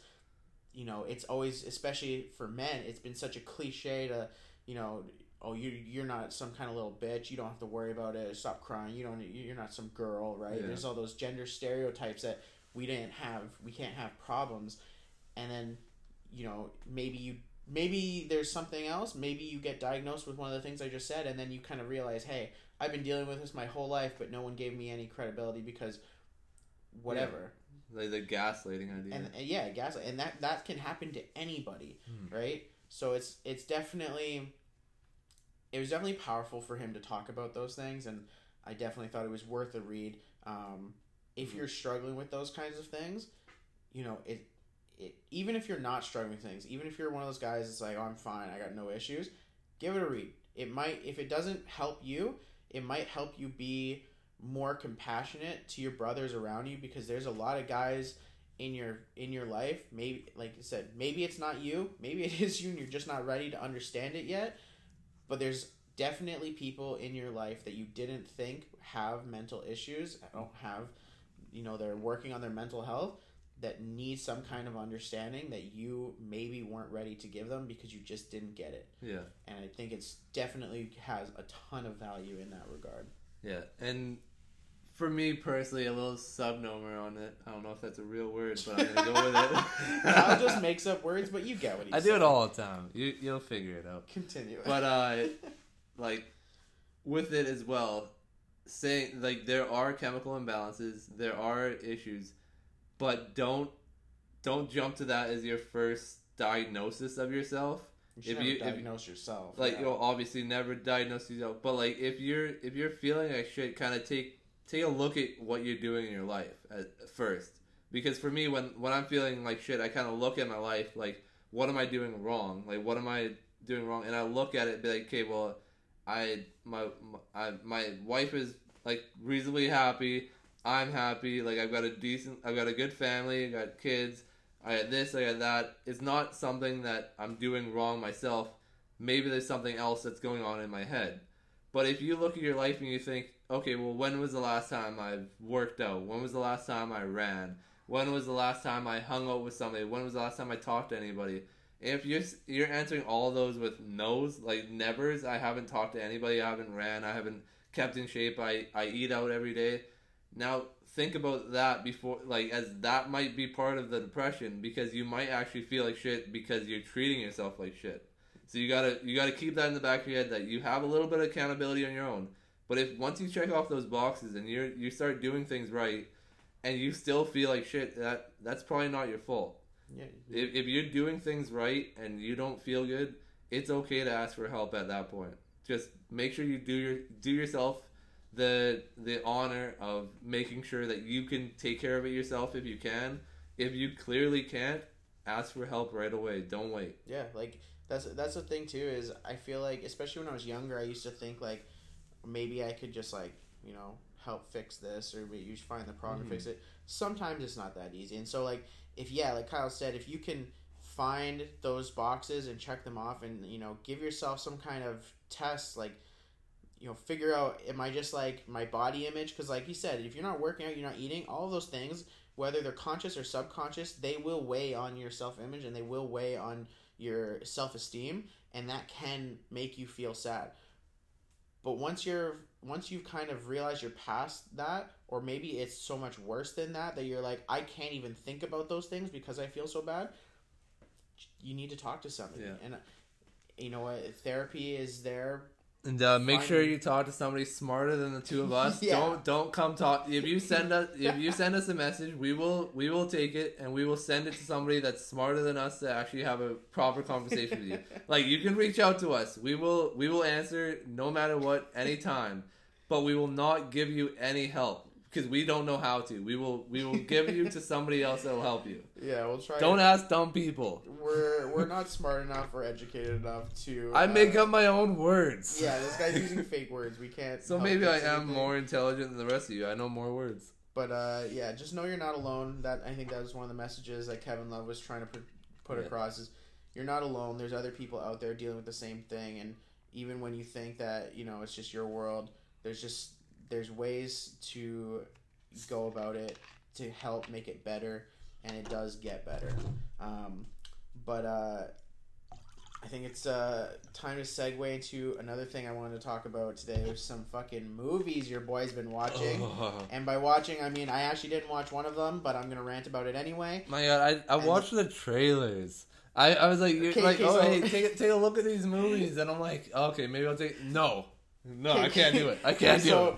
you know it's always especially for men it's been such a cliche to you know oh you you're not some kind of little bitch you don't have to worry about it stop crying you don't you're not some girl right? Yeah. there's all those gender stereotypes that we didn't have we can't have problems. And then you know maybe you maybe there's something else. Maybe you get diagnosed with one of the things i just said and then you kind of realize hey i've been dealing with this my whole life but no one gave me any credibility because whatever. Yeah. like the gaslighting idea. And, and yeah gaslight and that that can happen to anybody hmm. right? So it's it's definitely it was definitely powerful for him to talk about those things and i definitely thought it was worth a read. Um, if mm-hmm. you're struggling with those kinds of things, you know, it, it even if you're not struggling with things, even if you're one of those guys that's like, oh, I'm fine, I got no issues, give it a read. It might, if it doesn't help you, it might help you be more compassionate to your brothers around you because there's a lot of guys in your in your life maybe like i said maybe it's not you maybe it is you and you're just not ready to understand it yet but there's definitely people in your life that you didn't think have mental issues don't have you know they're working on their mental health that need some kind of understanding that you maybe weren't ready to give them because you just didn't get it. Yeah. And I think it's definitely has a ton of value in that regard. Yeah. And for me personally, a little subnomer on it. I don't know if that's a real word, but I'm gonna go with it. Al just makes up words, but you get what he's I do it all the time. You you'll figure it out. Continue. But uh, like with it as well, saying like there are chemical imbalances, there are issues, but don't don't jump to that as your first diagnosis of yourself. You if you diagnose if, yourself, like yeah. you'll obviously never diagnose yourself, but like if you're if you're feeling like shit, kind of take take a look at what you're doing in your life at first. Because for me, when when I'm feeling like shit, I kind of look at my life like, what am I doing wrong? Like, what am I doing wrong? And I look at it, be like, okay, well, I my my, I, my wife is like reasonably happy. I'm happy. Like I've got a decent, I've got a good family. I got kids. I got this. I got that. It's not something that I'm doing wrong myself. Maybe there's something else that's going on in my head. But if you look at your life and you think, okay, well, when was the last time I've worked out? When was the last time I ran? When was the last time I hung out with somebody? When was the last time I talked to anybody? If you're you're answering all those with no's, like nevers, I haven't talked to anybody, I haven't ran, I haven't kept in shape, I I eat out every day. Now think about that before, like as that might be part of the depression because you might actually feel like shit because you're treating yourself like shit. So you gotta you gotta keep that in the back of your head that you have a little bit of accountability on your own. But if once you check off those boxes and you're you start doing things right, and you still feel like shit, that that's probably not your fault yeah. If, if you're doing things right and you don't feel good, it's okay to ask for help at that point. Just make sure you do your do yourself the the honor of making sure that you can take care of it yourself if you can if you clearly can't, ask for help right away. Don't wait. Yeah, like that's that's the thing too. Is I feel like especially when I was younger, I used to think like maybe I could just like you know help fix this or you should find the problem and fix Mm-hmm. it. Sometimes it's not that easy, and so like if yeah, like Kyle said, if you can find those boxes and check them off, and you know give yourself some kind of test, like you know figure out am I just like my body image? Because like you said, if you're not working out, you're not eating, all those things. Whether they're conscious or subconscious, they will weigh on your self image and they will weigh on your self esteem, and that can make you feel sad. But once you're once you've kind of realized you're past that, or maybe it's so much worse than that that you're like, I can't even think about those things because I feel so bad. You need to talk to somebody, Yeah. and uh, you know what? Therapy is there. And uh, make sure you talk to somebody smarter than the two of us. Yeah. Don't don't come talk. If you send us if you send us a message, we will we will take it and we will send it to somebody that's smarter than us to actually have a proper conversation with you. Like you can reach out to us. We will we will answer no matter what anytime, but we will not give you any help because we don't know how to. We will we will give you to somebody else that will help you. Yeah, we'll try. Don't ask dumb people. We're we're not smart enough or educated enough to. I make uh, up my own words. Yeah, this guy's using fake words. We can't. So maybe I am anything. more intelligent than the rest of you. I know more words. But uh, yeah, just know you're not alone. That I think that was one of the messages that Kevin Love was trying to put, put Yeah. across is you're not alone. There's other people out there dealing with the same thing, and even when you think that you know it's just your world, there's just there's ways to go about it to help make it better, and it does get better. Um, but uh, I think it's uh, time to segue into another thing I wanted to talk about today. There's some fucking movies your boy's been watching. And by watching, I mean I actually didn't watch one of them, but I'm gonna rant about it anyway. My God, I, I And- watched the trailers. I, I was like, Okay, like, okay, oh so- hey, take a, take a look at these movies, and I'm like, okay, maybe I'll take. No, no, I can't do it. I can't do so, it.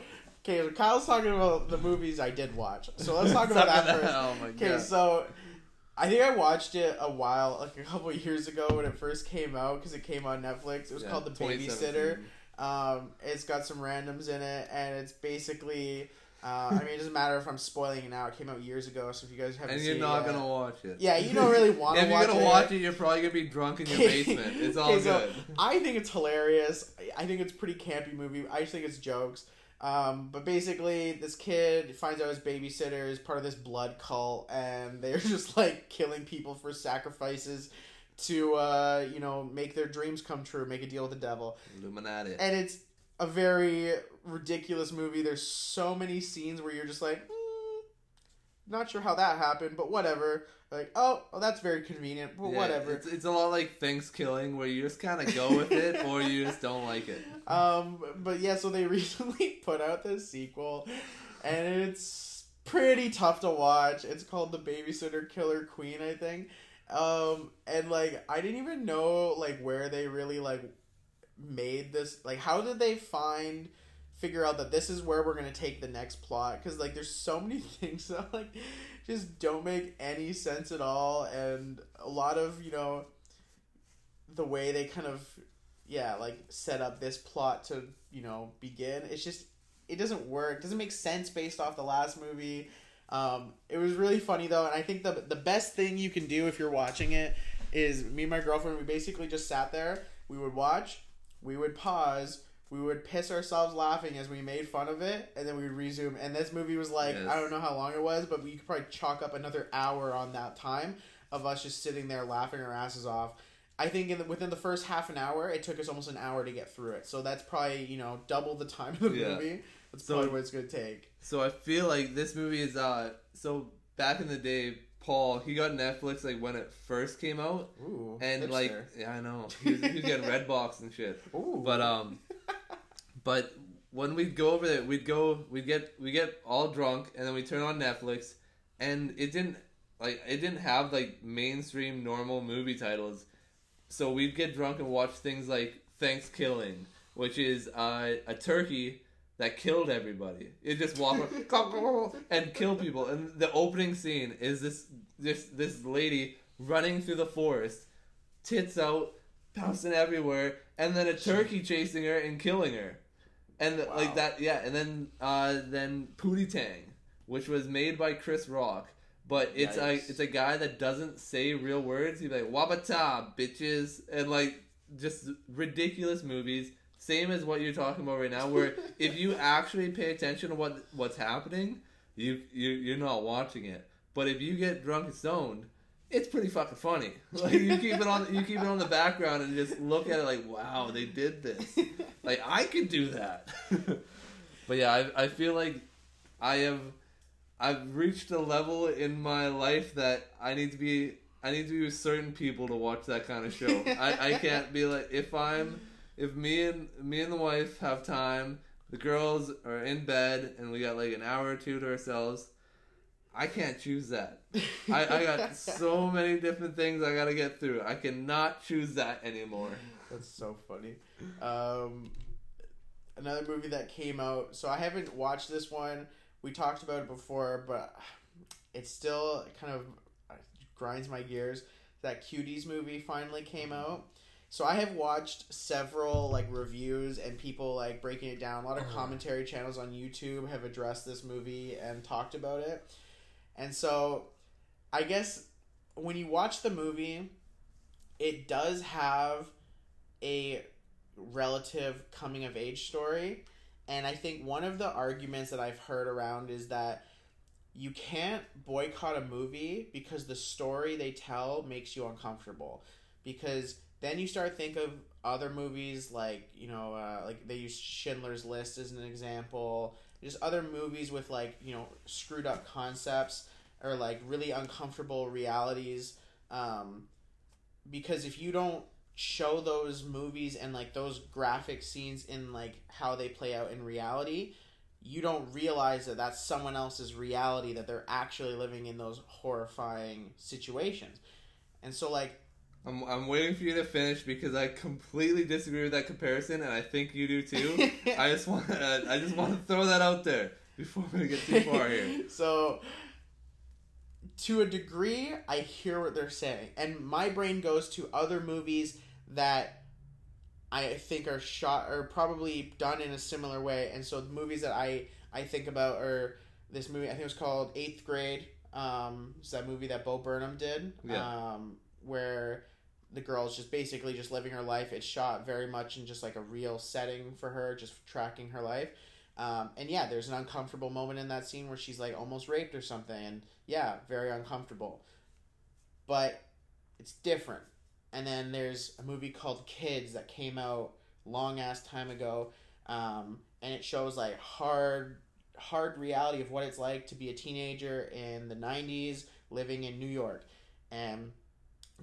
Okay, so Kyle's talking about the movies I did watch. So let's talk about that first. Oh my Okay, so I think I watched it a while, like a couple years ago when it first came out because it came on Netflix. It was Yeah, called The Babysitter. Um, it's got some randoms in it, and it's basically. Uh, I mean, it doesn't matter if I'm spoiling it now. It came out years ago, so if you guys haven't And you're it not yet- gonna watch it. Yeah, you don't really want to If you're gonna it. watch it, you're probably gonna be drunk in your basement. It's all Okay, so good. I think it's hilarious. I think it's a pretty campy movie. I just think it's jokes. Um, but basically, this kid finds out his babysitter is part of this blood cult, and they're just like killing people for sacrifices to, uh, you know, make their dreams come true, make a deal with the devil. Illuminati. And it's a very ridiculous movie. There's so many scenes where you're just like, mm, not sure how that happened, but whatever. Like, oh, well, that's very convenient, but Yeah, whatever. It's, it's a lot like Thanksgiving, where you just kind of go with it, or you just don't like it. Um, but yeah, so they recently put out this sequel, and it's pretty tough to watch. It's called The Babysitter Killer Queen, I think. Um, and like I didn't even know like where they really like made this. Like, how did they find? figure out that this is where we're gonna take the next plot because like there's so many things that like just don't make any sense at all. And a lot of you know the way they kind of yeah like set up this plot to you know begin it's just it doesn't work. Doesn't make sense based off the last movie. Um, it was really funny though and i think the the best thing you can do if you're watching it is me and my girlfriend we basically just sat there. We would watch. We would pause we would piss ourselves laughing as we made fun of it and then we would resume and this movie was like Yes. i don't know how long it was but we could probably chalk up another hour on that time of us just sitting there laughing our asses off I think in the, within the first half an hour, it took us almost an hour to get through it. So that's probably you know double the time of the Yeah. movie. That's So- probably what it's gonna take. So I feel like this movie is uh so back in the day, Paul he got Netflix like when it first came out, Ooh, and like yeah I know he was, he was getting Redbox and shit. Ooh, But um, but when we'd go over there, we'd go, we'd get, we get all drunk, and then we turn on Netflix, and it didn't like it didn't have like mainstream normal movie titles, so we'd get drunk and watch things like Thanksgiving, which is uh, a turkey that killed everybody. It just walked and kill people, and the opening scene is this this this lady running through the forest, tits out, bouncing everywhere, and then a turkey chasing her and killing her, and Wow. like that, yeah. And then uh, then Pootie Tang, which was made by Chris Rock, But it's Yikes. like it's a guy that doesn't say real words. He's like wabata bitches and like just ridiculous movies. Same as what you're talking about right now, where if you actually pay attention to what what's happening, you you you're not watching it. But if you get drunk and stoned, it's pretty fucking funny. Like you keep it on you keep it on the background and just look at it like, wow, they did this. Like I could do that. but yeah, I I feel like I have I've reached a level in my life that I need to be I need to be with certain people to watch that kind of show. I, I can't be like if I'm if me and me and the wife have time, the girls are in bed and we got like an hour or two to ourselves. I can't choose that. I, I got so many different things I gotta get through. I cannot choose that anymore. That's so funny. Um, another movie that came out. So I haven't watched this one. We talked about it before, but it still kind of grinds my gears. That Cuties movie finally came out. So I have watched several like reviews and people like breaking it down. A lot of Uh-huh. commentary channels on YouTube have addressed this movie and talked about it. And so I guess when you watch the movie, it does have a relative coming of age story. And I think one of the arguments that I've heard around is that you can't boycott a movie because the story they tell makes you uncomfortable. Because then you start think of other movies like you know uh, like they use Schindler's List as an example. Just other movies with like you know screwed up concepts or like really uncomfortable realities. Um, because if you don't show those movies and like those graphic scenes in like how they play out in reality you don't realize that that's someone else's reality that they're actually living in those horrifying situations and so like I'm, I'm waiting for you to finish because I completely disagree with that comparison, and I think you do too. I just want uh, I just want to throw that out there before we get too far here. so to a degree i hear what they're saying and my brain goes to other movies that i think are shot or probably done in a similar way and so the movies that i i think about are this movie i think it was called eighth grade um it's that movie that bo burnham did Yeah. um where the girl's just basically just living her life it's shot very much in just like a real setting for her just tracking her life um, and yeah, there's an uncomfortable moment in that scene where she's like almost raped or something, and yeah, very uncomfortable. But it's different. And then there's a movie called Kids that came out long ass time ago, um, and it shows like hard, hard reality of what it's like to be a teenager in the '90s, living in New York, and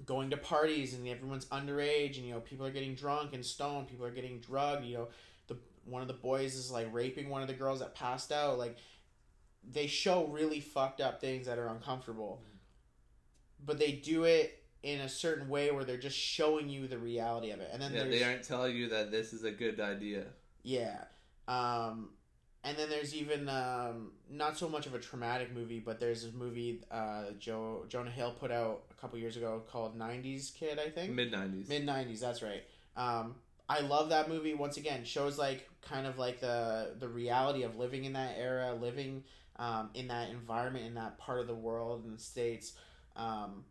going to parties and everyone's underage and you know people are getting drunk and stoned people are getting drugged you know the one of the boys is like raping one of the girls that passed out like they show really fucked up things that are uncomfortable but they do it in a certain way where they're just showing you the reality of it and then Yeah, they aren't telling you that this is a good idea. yeah. Um, and then there's even um, not so much of a traumatic movie, but there's a movie uh, Joe Jonah Hill put out a couple years ago called '90s Kid, I think. Mid nineties. Mid '90s, that's right. Um, I love that movie. Once again, shows like kind of like the the reality of living in that era, living um, in that environment, in that part of the world, in the states. Um,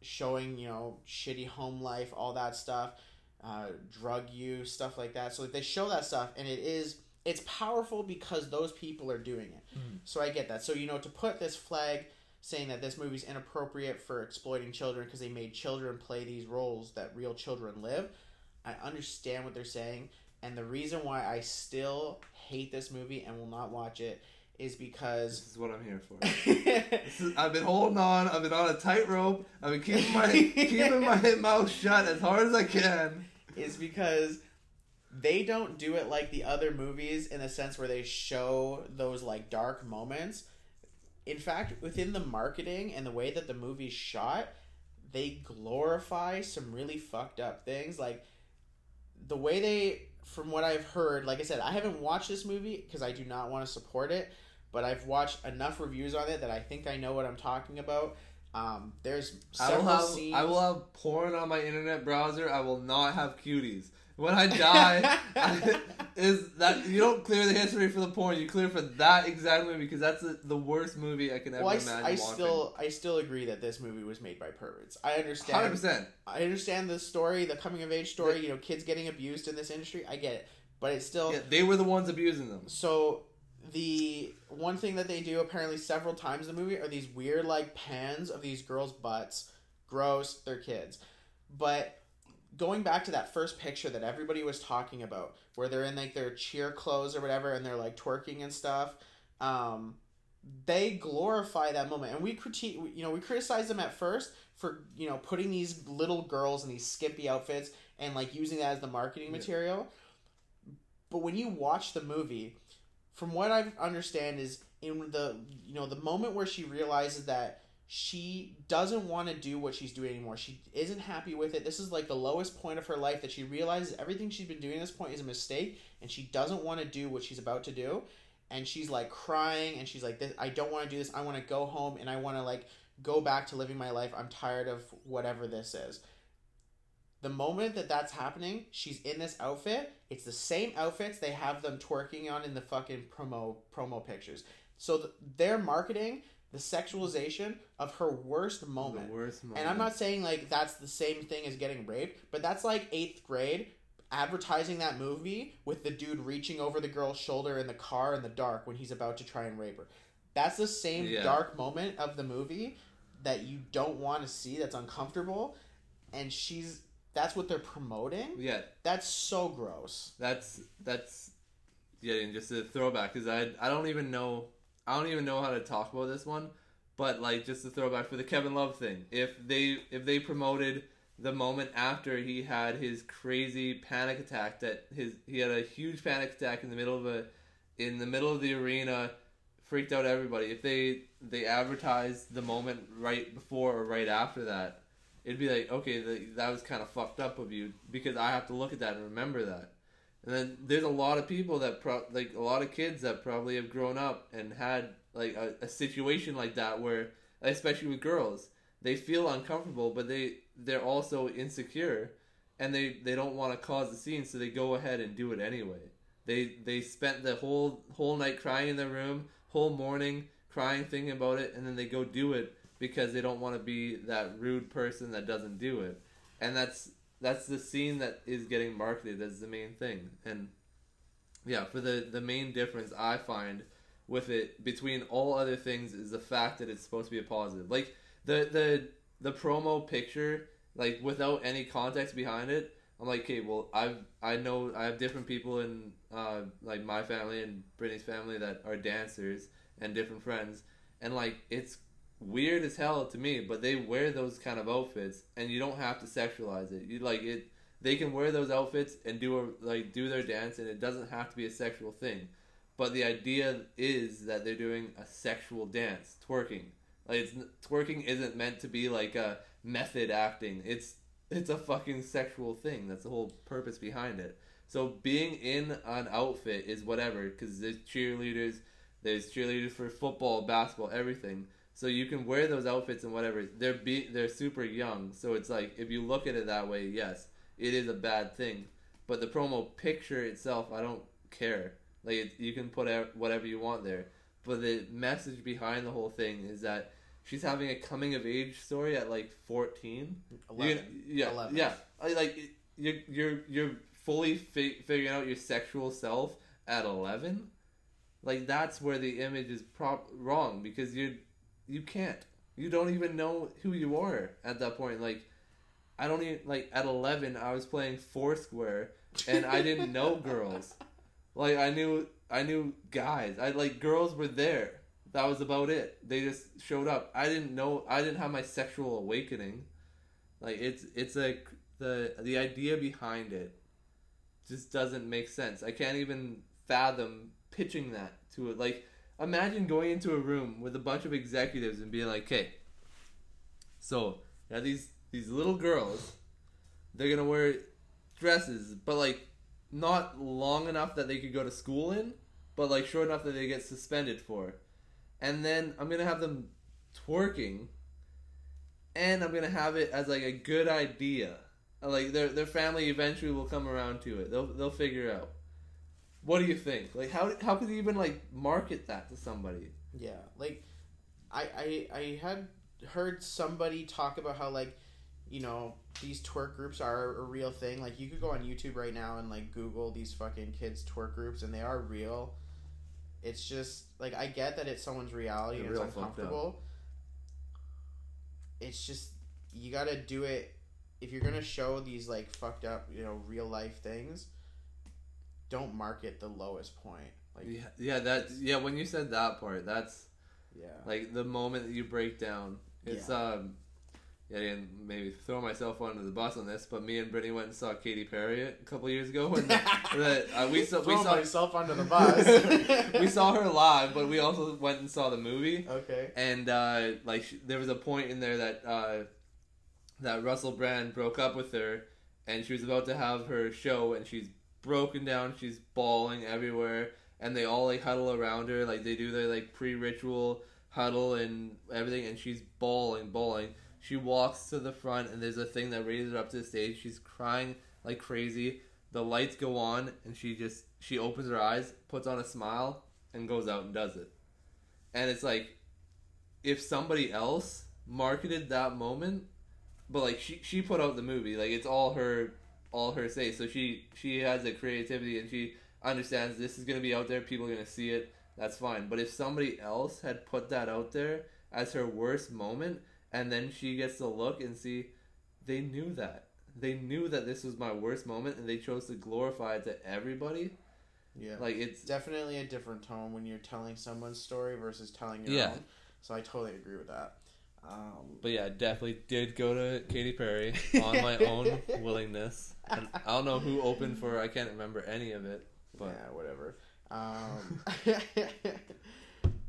showing you know shitty home life, all that stuff, uh, drug use, stuff like that. So they show that stuff, and it is it's powerful because those people are doing it. Mhm. So I get that. So you know to put this flag saying that this movie's inappropriate for exploiting children because they made children play these roles that real children live. I understand what they're saying, and the reason why I still hate this movie and will not watch it is because This is what I'm here for. Is, I've been holding on. I've been on a tightrope. I've been keeping my keeping my mouth shut as hard as I can. is because they don't do it like the other movies in the sense where they show those like dark moments. In fact, within the marketing and the way that the movie's shot, they glorify some really fucked up things. Like the way they, from what I've heard, like I said, I haven't watched this movie because I do not want to support it, but I've watched enough reviews on it that I think I know what I'm talking about. Um, there's I will have scenes. I will have porn on my internet browser. I will not have cuties. When I die, I, is that you don't clear the history for the porn. You clear for that exact movie because that's the, the worst movie I can ever Well, I, imagine I watching. still I still agree that this movie was made by perverts. I understand. hundred percent. I understand the story, the coming of age story. You know, kids getting abused in this industry. I get it, but it's still Yeah, they were the ones abusing them. so. The one thing that they do apparently several times in the movie are these weird like pans of these girls' butts. Gross, they're kids. But going back to that first picture that everybody was talking about, where they're in like their cheer clothes or whatever, and they're like twerking and stuff. Um, they glorify that moment, and we critique. You know, we criticize them at first for you know putting these little girls in these skimpy outfits and like using that as the marketing Yeah. material. But when you watch the movie, from what I understand is in the you know the moment where she realizes that she doesn't want to do what she's doing anymore. She isn't happy with it. This is like the lowest point of her life that she realizes everything she's been doing at this point is a mistake and she doesn't want to do what she's about to do. And she's like crying and she's like I don't want to do this. I want to go home and I want to like go back to living my life. I'm tired of whatever this is. The moment that that's happening, she's in this outfit. It's the same outfits they have them twerking on in the fucking promo promo pictures. So th- their marketing, the sexualization of her worst moment. The worst moment. And I'm not saying like that's the same thing as getting raped, but that's like eighth grade advertising that movie with the dude reaching over the girl's shoulder in the car in the dark when he's about to try and rape her. That's the same Yeah. dark moment of the movie that you don't want to see. That's uncomfortable, and she's that's what they're promoting. Yeah, That's so gross. that's that's yeah, and just a throwback because I I don't even know I don't even know how to talk about this one, but like just a throwback for the Kevin Love thing. If they if they promoted the moment after he had his crazy panic attack that his he had a huge panic attack in the middle of a in the middle of the arena freaked out everybody if they they advertised the moment right before or right after that it'd be like okay the, that was kind of fucked up of you because i have to look at that and remember that and then there's a lot of people that pro- like a lot of kids that probably have grown up and had like a, a situation like that where especially with girls they feel uncomfortable but they they're also insecure and they they don't want to cause a scene so they go ahead and do it anyway. They they spent the whole whole night crying in their room whole morning crying thinking about it and then they go do it because they don't want to be that rude person that doesn't do it. And that's that's the scene that is getting marketed as the main thing. And yeah for the the main difference i find with it between all other things is the fact that it's supposed to be a positive. Like the the the promo picture like without any context behind it i'm like okay well i've i know i have different people in uh like my family and brittany's family that are dancers and different friends. And like it's weird as hell to me but they wear those kind of outfits and you don't have to sexualize it. You like it they can wear those outfits and do a, like do their dance and it doesn't have to be a sexual thing. But the idea is that they're doing a sexual dance twerking. Like it's twerking isn't meant to be like a method acting. It's it's a fucking sexual thing. That's the whole purpose behind it. So being in an outfit is whatever because there's cheerleaders there's cheerleaders for football basketball everything so you can wear those outfits and whatever. They're be they're super young, so it's like if you look at it that way, yes, it is a bad thing. But the promo picture itself, I don't care. Like it, you can put out whatever you want there, but the message behind the whole thing is that she's having a coming of age story at like fourteen. Eleven. yeah, 11. yeah. Like you're you're you're fully fi- figuring out your sexual self at eleven. Like that's where the image is prop wrong because you you can't. You don't even know who you are at that point. Like I don't even like at eleven I was playing Foursquare and I didn't know girls. Like I knew I knew guys. I like girls were there. That was about it. They just showed up. I didn't know I didn't have my sexual awakening. Like it's it's like the the idea behind it just doesn't make sense. I can't even fathom pitching that to it. Like imagine going into a room with a bunch of executives and being like, "Okay, so now these these little girls, they're gonna wear dresses, but like not long enough that they could go to school in, but like short enough that they get suspended for, and then I'm gonna have them twerking, and I'm gonna have it as like a good idea. Like their their family eventually will come around to it. They'll they'll figure out. What do you think? Like, how how could you even like market that to somebody? Yeah, like I I I had heard somebody talk about how like you know these twerk groups are a real thing. Like you could go on YouTube right now and like Google these fucking kids twerk groups, and they are real. It's just like I get that it's someone's reality They're and it's uncomfortable. It's just you got to do it if you're gonna show these like fucked up you know real life things. Don't market the lowest point. Like Yeah, yeah, that yeah. When you said that part, that's yeah. like the moment that you break down. It's um, yeah, and maybe throw myself under the bus on this, but me and Brittany went and saw Katy Perry a couple years ago, and the, the, uh, we saw we saw myself under the bus. we saw her live, but we also went and saw the movie. Okay. and uh, like there was a point in there that uh, that Russell Brand broke up with her, and she was about to have her show, and she's broken down, she's bawling everywhere, and they all like huddle around her, like they do their like pre-ritual huddle and everything, and she's bawling, bawling. She walks to the front, and there's a thing that raises her up to the stage. She's crying like crazy. The lights go on, and she just she opens her eyes, puts on a smile, and goes out and does it. And it's like if somebody else marketed that moment, but like she she put out the movie, like it's all her all her say. So she she has the creativity and she understands this is gonna be out there, people are gonna see it. That's fine. But if somebody else had put that out there as her worst moment, and then she gets to look and see, they knew that. They knew that this was my worst moment, and they chose to glorify it to everybody. Yeah. Like it's definitely a different tone when you're telling someone's story versus telling your Yeah. own. So I totally agree with that. Um, But yeah, I definitely did go to Katy Perry on my own willingness. And I don't know who opened for. I can't remember any of it. But yeah, whatever. Um,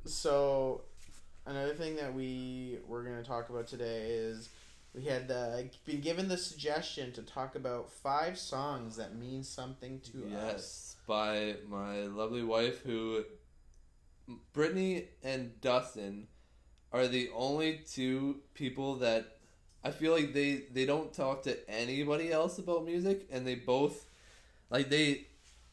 so another thing that we were going to talk about today is we had uh, been given the suggestion to talk about five songs that mean something to us. yes, by my lovely wife, who Brittany and Dustin are the only two people that I feel like they they don't talk to anybody else about music, and they both like they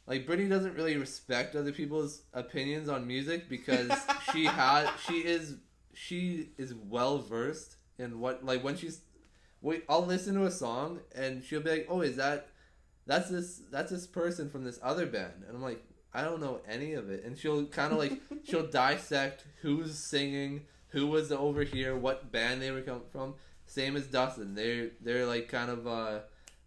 like Brittany doesn't really respect other people's opinions on music because she had she is she is well versed in what like when she's wait I'll listen to a song and she'll be like oh is that that's this that's this person from this other band. And I'm like I don't know any of it. And she'll kind of like she'll dissect who's singing who was over here what band they were coming from same as Dustin they're they're like kind of uh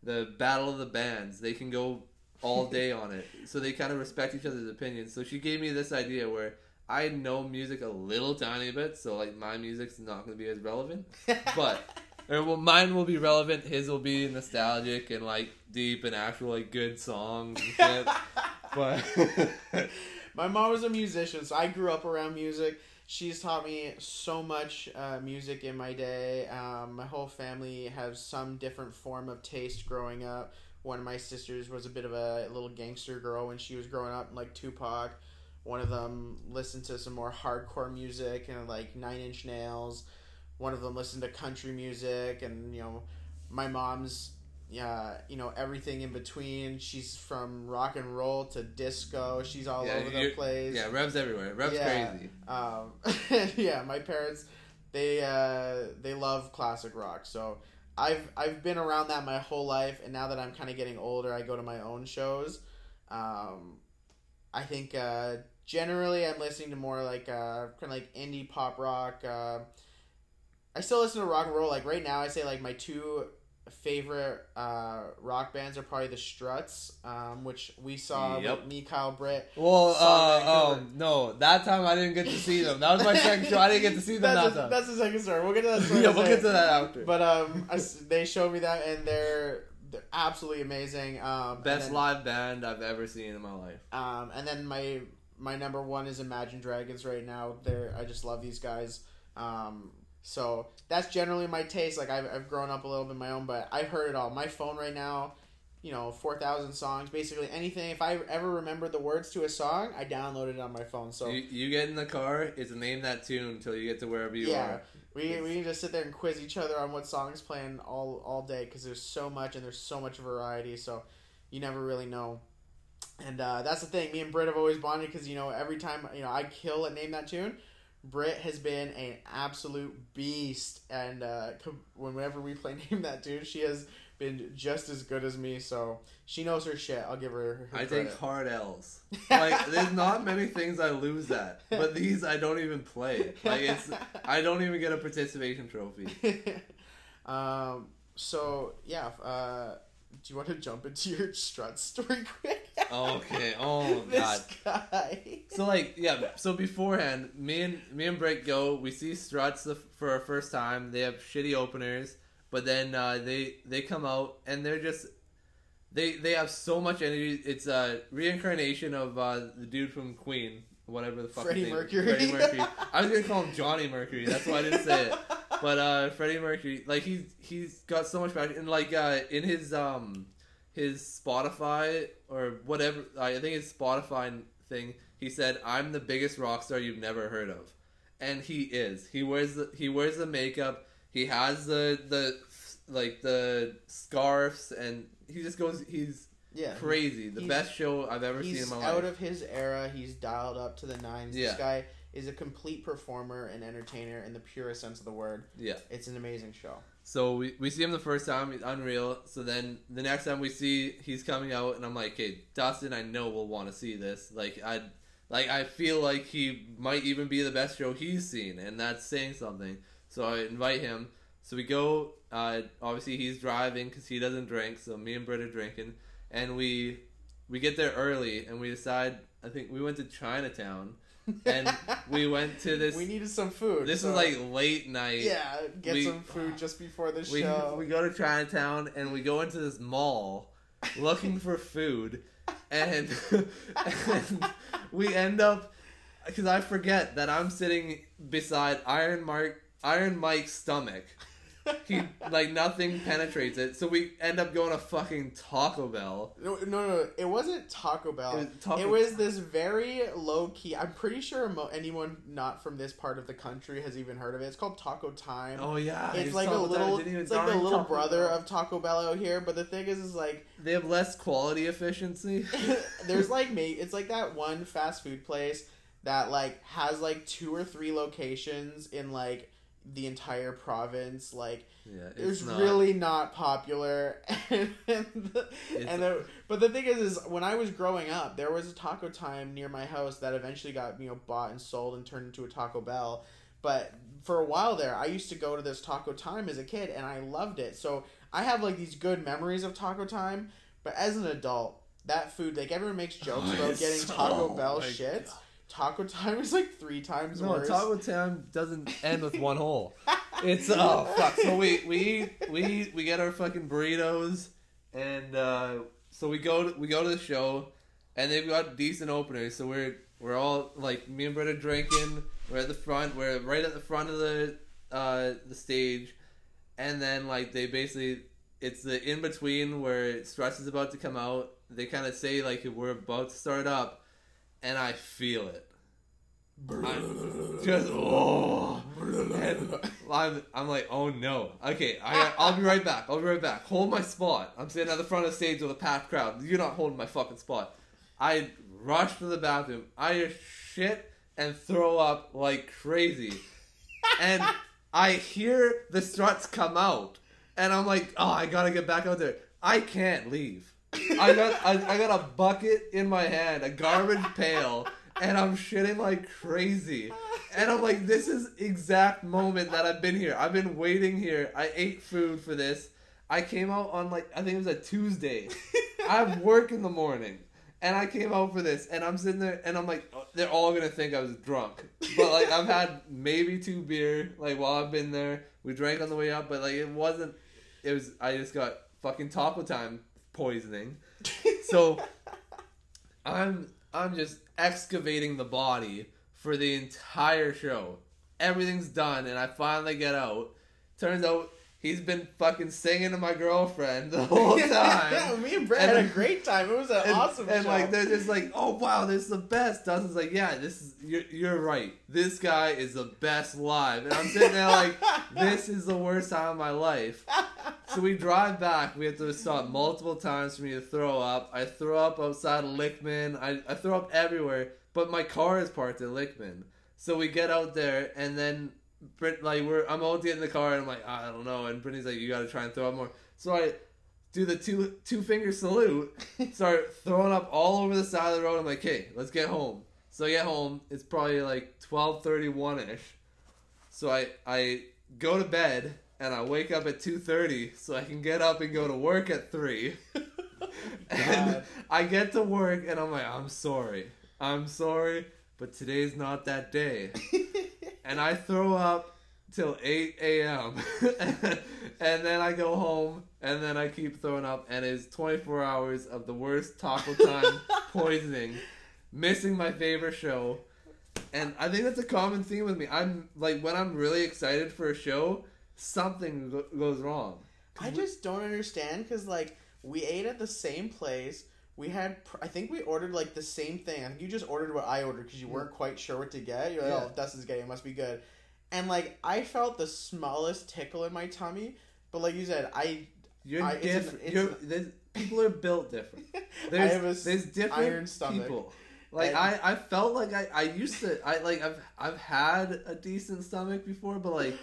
the battle of the bands they can go all day on it so they kind of respect each other's opinions so she gave me this idea where I know music a little tiny bit so like my music's not going to be as relevant but or well, mine will be relevant. His will be nostalgic and like deep and actual like good songs and shit. but My mom was a musician, so I grew up around music. She's taught me so much uh, music in my day. Um, my whole family has some different form of taste growing up. One of my sisters was a bit of a little gangster girl when she was growing up, like Tupac. One of them listened to some more hardcore music and like Nine Inch Nails. One of them listened to country music, and you know, my mom's yeah, you know everything in between. She's from rock and roll to disco. She's all Yeah, over the place. yeah, Rev's everywhere. Rev's Yeah. crazy. Um, yeah, my parents they uh, they love classic rock. So I've I've been around that my whole life, and now that I'm kind of getting older, I go to my own shows. Um, I think uh, generally I'm listening to more like uh, kind of like indie pop rock. Uh, I still listen to rock and roll. Like right now, I say like my two favorite uh, rock bands are probably the Struts, um, which we saw Yep. with me, Kyle Britt. Well, uh, oh no, that time I didn't get to see them. That was my second show. I didn't get to see them That's, that a, time. that's the second story. We'll get to that story. yeah, we'll get to that after. But um, I s they showed me that, and they're they're absolutely amazing. Um, Best then, live band I've ever seen in my life. Um, and then my my number one is Imagine Dragons right now. They're I just love these guys. Um, so that's generally my taste. Like I've I've grown up a little bit my own, but I've heard it all. My phone right now. You know, four thousand songs. Basically, anything. If I ever remember the words to a song, I download it on my phone. So you, you get in the car, it's name that tune until you get to wherever you yeah, are. we we can just sit there and quiz each other on what songs playing all all day because there's so much and there's so much variety. So you never really know. And uh, that's the thing. Me and Britt have always bonded because you know every time you know I kill and name that tune, Britt has been an absolute beast. And uh, whenever we play name that Dude, she has been just as good as me. So she knows her shit. I'll give her. her I credit. take hard L's. Like there's not many things I lose at, but these I don't even play. Like it's I don't even get a participation trophy. um. So yeah. Uh, do you want to jump into your strut story quick? Okay. Oh this god. guy. So like yeah, so beforehand, me and me and Britt go. We see Struts the, for our first time. They have shitty openers, but then uh, they they come out and they're just they they have so much energy. It's a reincarnation of uh, the dude from Queen, whatever the fuck. Freddie. Mercury. Freddie Mercury. I was gonna call him Johnny Mercury. That's why I didn't say it. But uh, Freddie Mercury, like he's he's got so much passion, and like uh, in his um his Spotify or whatever, I think his Spotify thing, he said, "I'm the biggest rock star you've never heard of," and he is. He wears the he wears the makeup. He has the the like the scarves, and he just goes. He's yeah. crazy. The best show I've ever seen in He's my out of his era. He's dialed up to the nines. Yeah. This guy is a complete performer and entertainer in the purest sense of the word. yeah. It's an amazing show. So we, we see him the first time, he's unreal. So then the next time we see he's coming out, and I'm like, hey, Dustin, I know will want to see this. Like I, like I feel like he might even be the best show he's seen, and that's saying something. So I invite him. So we go. Uh, obviously he's driving because he doesn't drink. So me and Britt are drinking, and we we get there early, and we decide. I think we went to Chinatown, and we went to this. we needed some food. this so- was like late night. yeah, get we- some food just before the We, show. we go to Chinatown and we go into this mall looking for food, and, and we end up because I forget that I'm sitting beside Iron Mark Iron Mike's stomach. He like nothing penetrates it, so we end up going to fucking Taco Bell. no, no, no, it wasn't Taco Bell. It was Taco- It was this very low key. I'm pretty sure mo- anyone not from this part of the country has even heard of it. It's called Taco Time. Oh yeah, it's like a little, it's like the little Taco brother Bell. of Taco Bell out here. But the thing is, is like They have less quality efficiency. there's like me. It's like that one fast food place that like has like two or three locations in like the entire province. Like Yeah, it was it's not. really not popular. and the, and the, but the thing is, is when I was growing up, there was a Taco Time near my house that eventually got you know bought and sold and turned into a Taco Bell. But for a while there, I used to go to this Taco Time as a kid, and I loved it. So I have like these good memories of Taco Time. But as an adult, that food, like everyone makes jokes Oh, about getting so- Taco Bell my shit. God. Taco Time is like three times No, worse. Taco Time doesn't end with one hole. It's oh fuck. So we we we we get our fucking burritos, and uh, so we go to, we go to the show, and they've got decent openers. So we're we're all like me and Britt are drinking. We're at the front. We're right at the front of the uh, the stage, and then like they basically it's the in between where Struts is about to come out. They kind of say like we're about to start up, and I feel it. I'm just oh, and I'm, I'm like oh no. Okay, I I'll be right back. I'll be right back. Hold my spot. I'm sitting at the front of the stage with a packed crowd. You're not holding my fucking spot. I rush to the bathroom. I just shit and throw up like crazy, and I hear the struts come out, and I'm like, oh, I gotta get back out there. I can't leave. I got I, I got a bucket in my hand, a garbage pail, and I'm shitting like crazy. And I'm like, this is exact moment that I've been here. I've been waiting here. I ate food for this. I came out on like I think it was a Tuesday. I have work in the morning. And I came out for this, and I'm sitting there, and I'm like, oh, they're all gonna think I was drunk, but like I've had maybe two beer, like while I've been there. We drank on the way up, but like it wasn't. It was I just got fucking taco time poisoning. So I'm I'm just excavating the body for the entire show. Everything's done, and I finally get out. Turns out He's been fucking singing to my girlfriend the whole time. yeah, me and Brett And- had a great time. It was an and, awesome and show. like they're just like, oh wow, this is the best. Dustin's like, yeah, this is you're, you're right. This guy is the best live, and I'm sitting there like, this is the worst time of my life. So we drive back. We have to stop multiple times for me to throw up. I throw up outside of Lickman. I, I throw up everywhere, but my car is parked at Lickman. So we get out there, and then Brit like we're I'm out to get in the car, and I'm like ah, I don't know, and Brittany's like you got to try and throw up more. So I do the two two finger salute, start throwing up all over the side of the road. I'm like, hey, let's get home. So I get home. It's probably like twelve thirty one ish. So I I go to bed and I wake up at two thirty so I can get up and go to work at three. and I get to work and I'm like, I'm sorry, I'm sorry, but today's not that day. and I throw up till 8 a.m. and then I go home and then I keep throwing up and it's 24 hours of the worst taco time poisoning, missing my favorite show. And I think that's a common theme with me. I'm like when I'm really excited for a show, something go- goes wrong. I just don't understand because like we ate at the same place. We had, pr- I think we ordered like the same thing. I think you just ordered what I ordered because you weren't quite sure what to get. You're like, Yeah. oh, if Dustin's getting, it must be good. And like I felt the smallest tickle in my tummy, but like you said, I You're I- different. You're, people are built different. I There's, have a there's different iron stomach. people. Like And- I, I felt like I, I used to I like I've I've had a decent stomach before, but like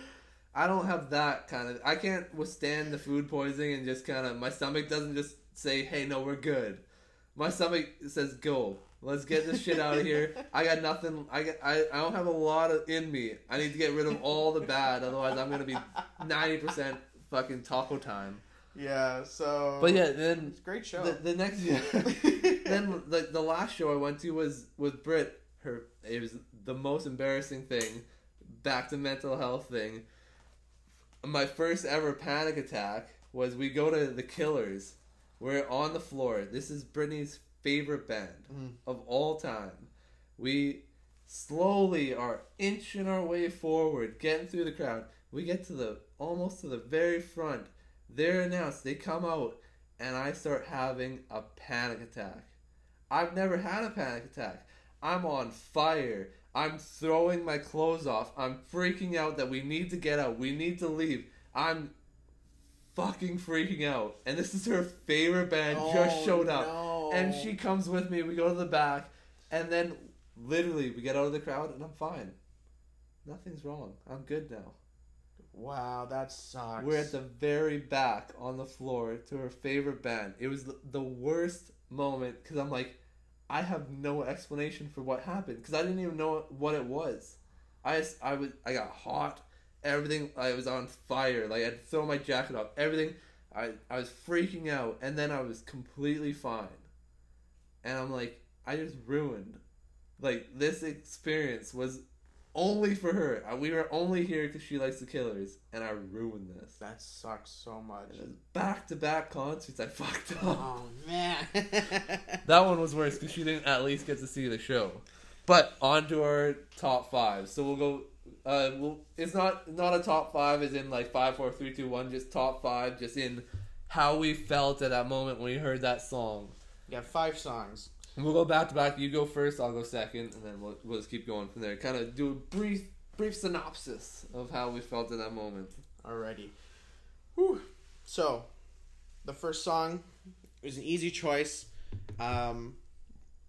I don't have that kind of I can't withstand the food poisoning and just kind of my stomach doesn't just say, "Hey, no, we're good." My stomach says, "Go. Let's get this shit out of here." I got nothing. I got I, I don't have a lot of in me. I need to get rid of all the bad, otherwise I'm gonna be ninety percent fucking taco time. yeah. So, But yeah, then it's a great show. the, the next then the, the last show I went to was with Brit. Her it was the most embarrassing thing. Back to mental health thing. My first ever panic attack was we go to the Killers. We're on the floor. This is Britney's favorite band Mm. of all time. We slowly are inching our way forward, getting through the crowd. We get to the almost to the very front. They're announced. They come out, and I start having a panic attack. I've never had a panic attack. I'm on fire. I'm throwing my clothes off. I'm freaking out that we need to get out. We need to leave. I'm fucking freaking out. And this is her favorite band oh, just Oh, showed up. no. And she comes with me. We go to the back. And then literally we get out of the crowd and I'm fine. Nothing's wrong. I'm good now. Wow, that sucks. We're at the very back on the floor to her favorite band. It was the, the worst moment because I'm like, I have no explanation for what happened because I didn't even know what it was. I I was I got hot. Everything I was on fire. Like I'd throw my jacket off. Everything. I I was freaking out, and then I was completely fine. And I'm like, I just ruined. Like this experience was only for her. Uh, We were only here because she likes the Killers, and I ruined this. That sucks so much. Back to back concerts, I fucked up. oh man. That one was worse because she didn't at least get to see the show. But on to our top five. So we'll go. Uh, we'll, it's not not a top five as in like five, four, three, two, one. Just top five, just in how we felt at that moment when we heard that song. you got five songs. And we'll go back to back. You go first. I'll go second, and then we'll, we'll just keep going from there. Kind of do a brief brief synopsis of how we felt at that moment. Alrighty. Whew. So, the first song was an easy choice. Um,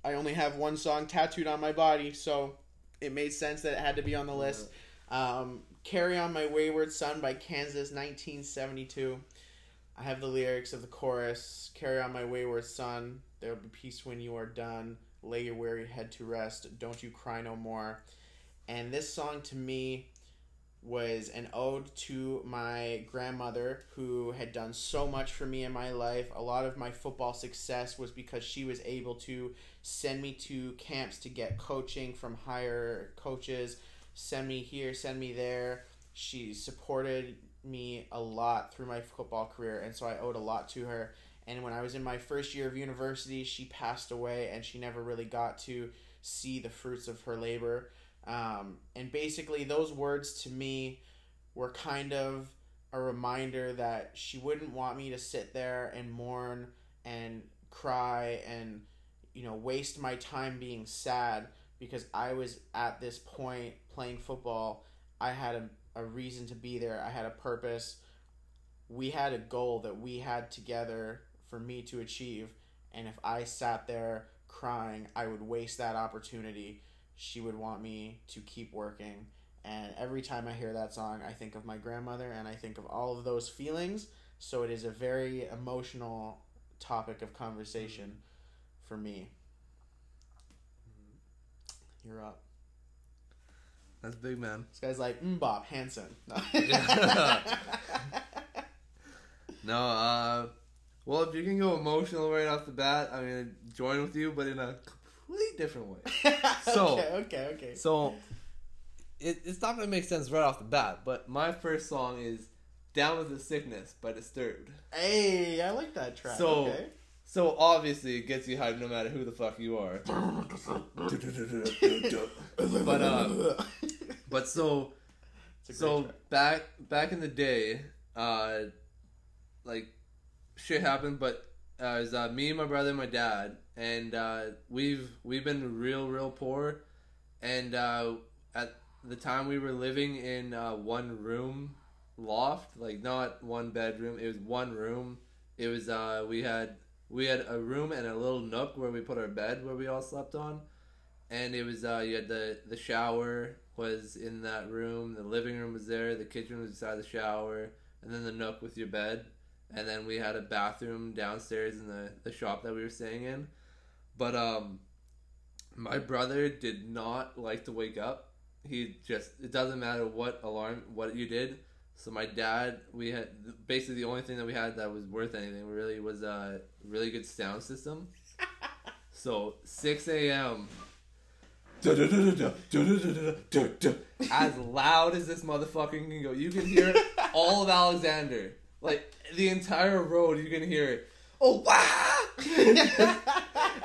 I only have one song tattooed on my body, so it made sense that it had to be on the list. Um, Carry On My Wayward Son by Kansas, 1972. I have the lyrics of the chorus Carry on my wayward son, there will be peace when you are done. Lay your weary head to rest, don't you cry no more. And this song to me was an ode to my grandmother who had done so much for me in my life. A lot of my football success was because she was able to send me to camps to get coaching from higher coaches, send me here, send me there. She supported me a lot through my football career, and so I owed a lot to her. And when I was in my first year of university, she passed away, and she never really got to see the fruits of her labor. Um, and basically, those words to me were kind of a reminder that she wouldn't want me to sit there and mourn and cry and you know waste my time being sad because I was at this point playing football. I had a, a reason to be there. I had a purpose. We had a goal that we had together for me to achieve. And if I sat there crying, I would waste that opportunity. She would want me to keep working. And every time I hear that song, I think of my grandmother and I think of all of those feelings. So it is a very emotional topic of conversation mm. for me. You're up. That's big, man. This guy's like Mbop Hansen. No, uh, well, if you can go emotional right off the bat, I'm gonna join with you, but in a completely different way. So- okay, okay, okay. So, it, it's not gonna make sense right off the bat, but my first song is "Down with the Sickness" by Disturbed. Hey, I like that track. So- okay. So obviously, it gets you hyped no matter who the fuck you are. but uh, but so It's a great so track. back back in the day, uh, like shit happened, but uh, it was uh, me, and my brother, and my dad, and uh, we've we've been real real poor, and uh, at the time we were living in uh, one room loft, like not one bedroom. It was one room. It was uh, we had we had a room and a little nook where we put our bed where we all slept on, and it was uh, you had the the shower was in that room. The living room was there. The kitchen was beside the shower, and then the nook with your bed. And then we had a bathroom downstairs in the, the shop that we were staying in. But um, my brother did not like to wake up. He just it doesn't matter what alarm what you did. So my dad, we had basically the only thing that we had that was worth anything really was a really good sound system. So six a.m. as loud as this motherfucker can go. You can hear all of Alexander. Like the entire road you can hear it. Oh wow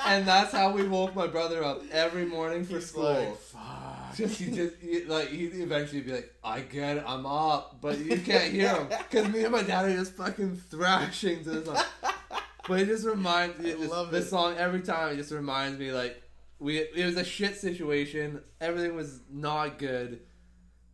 And that's how we woke my brother up every morning for He's school. like, fuck. just he just he, like he'd eventually be like, I get it, I'm up, but you can't hear him because me and my dad are just fucking thrashing to this song. But it just reminds me I this, love this it. song every time. It just reminds me like we it was a shit situation. Everything was not good,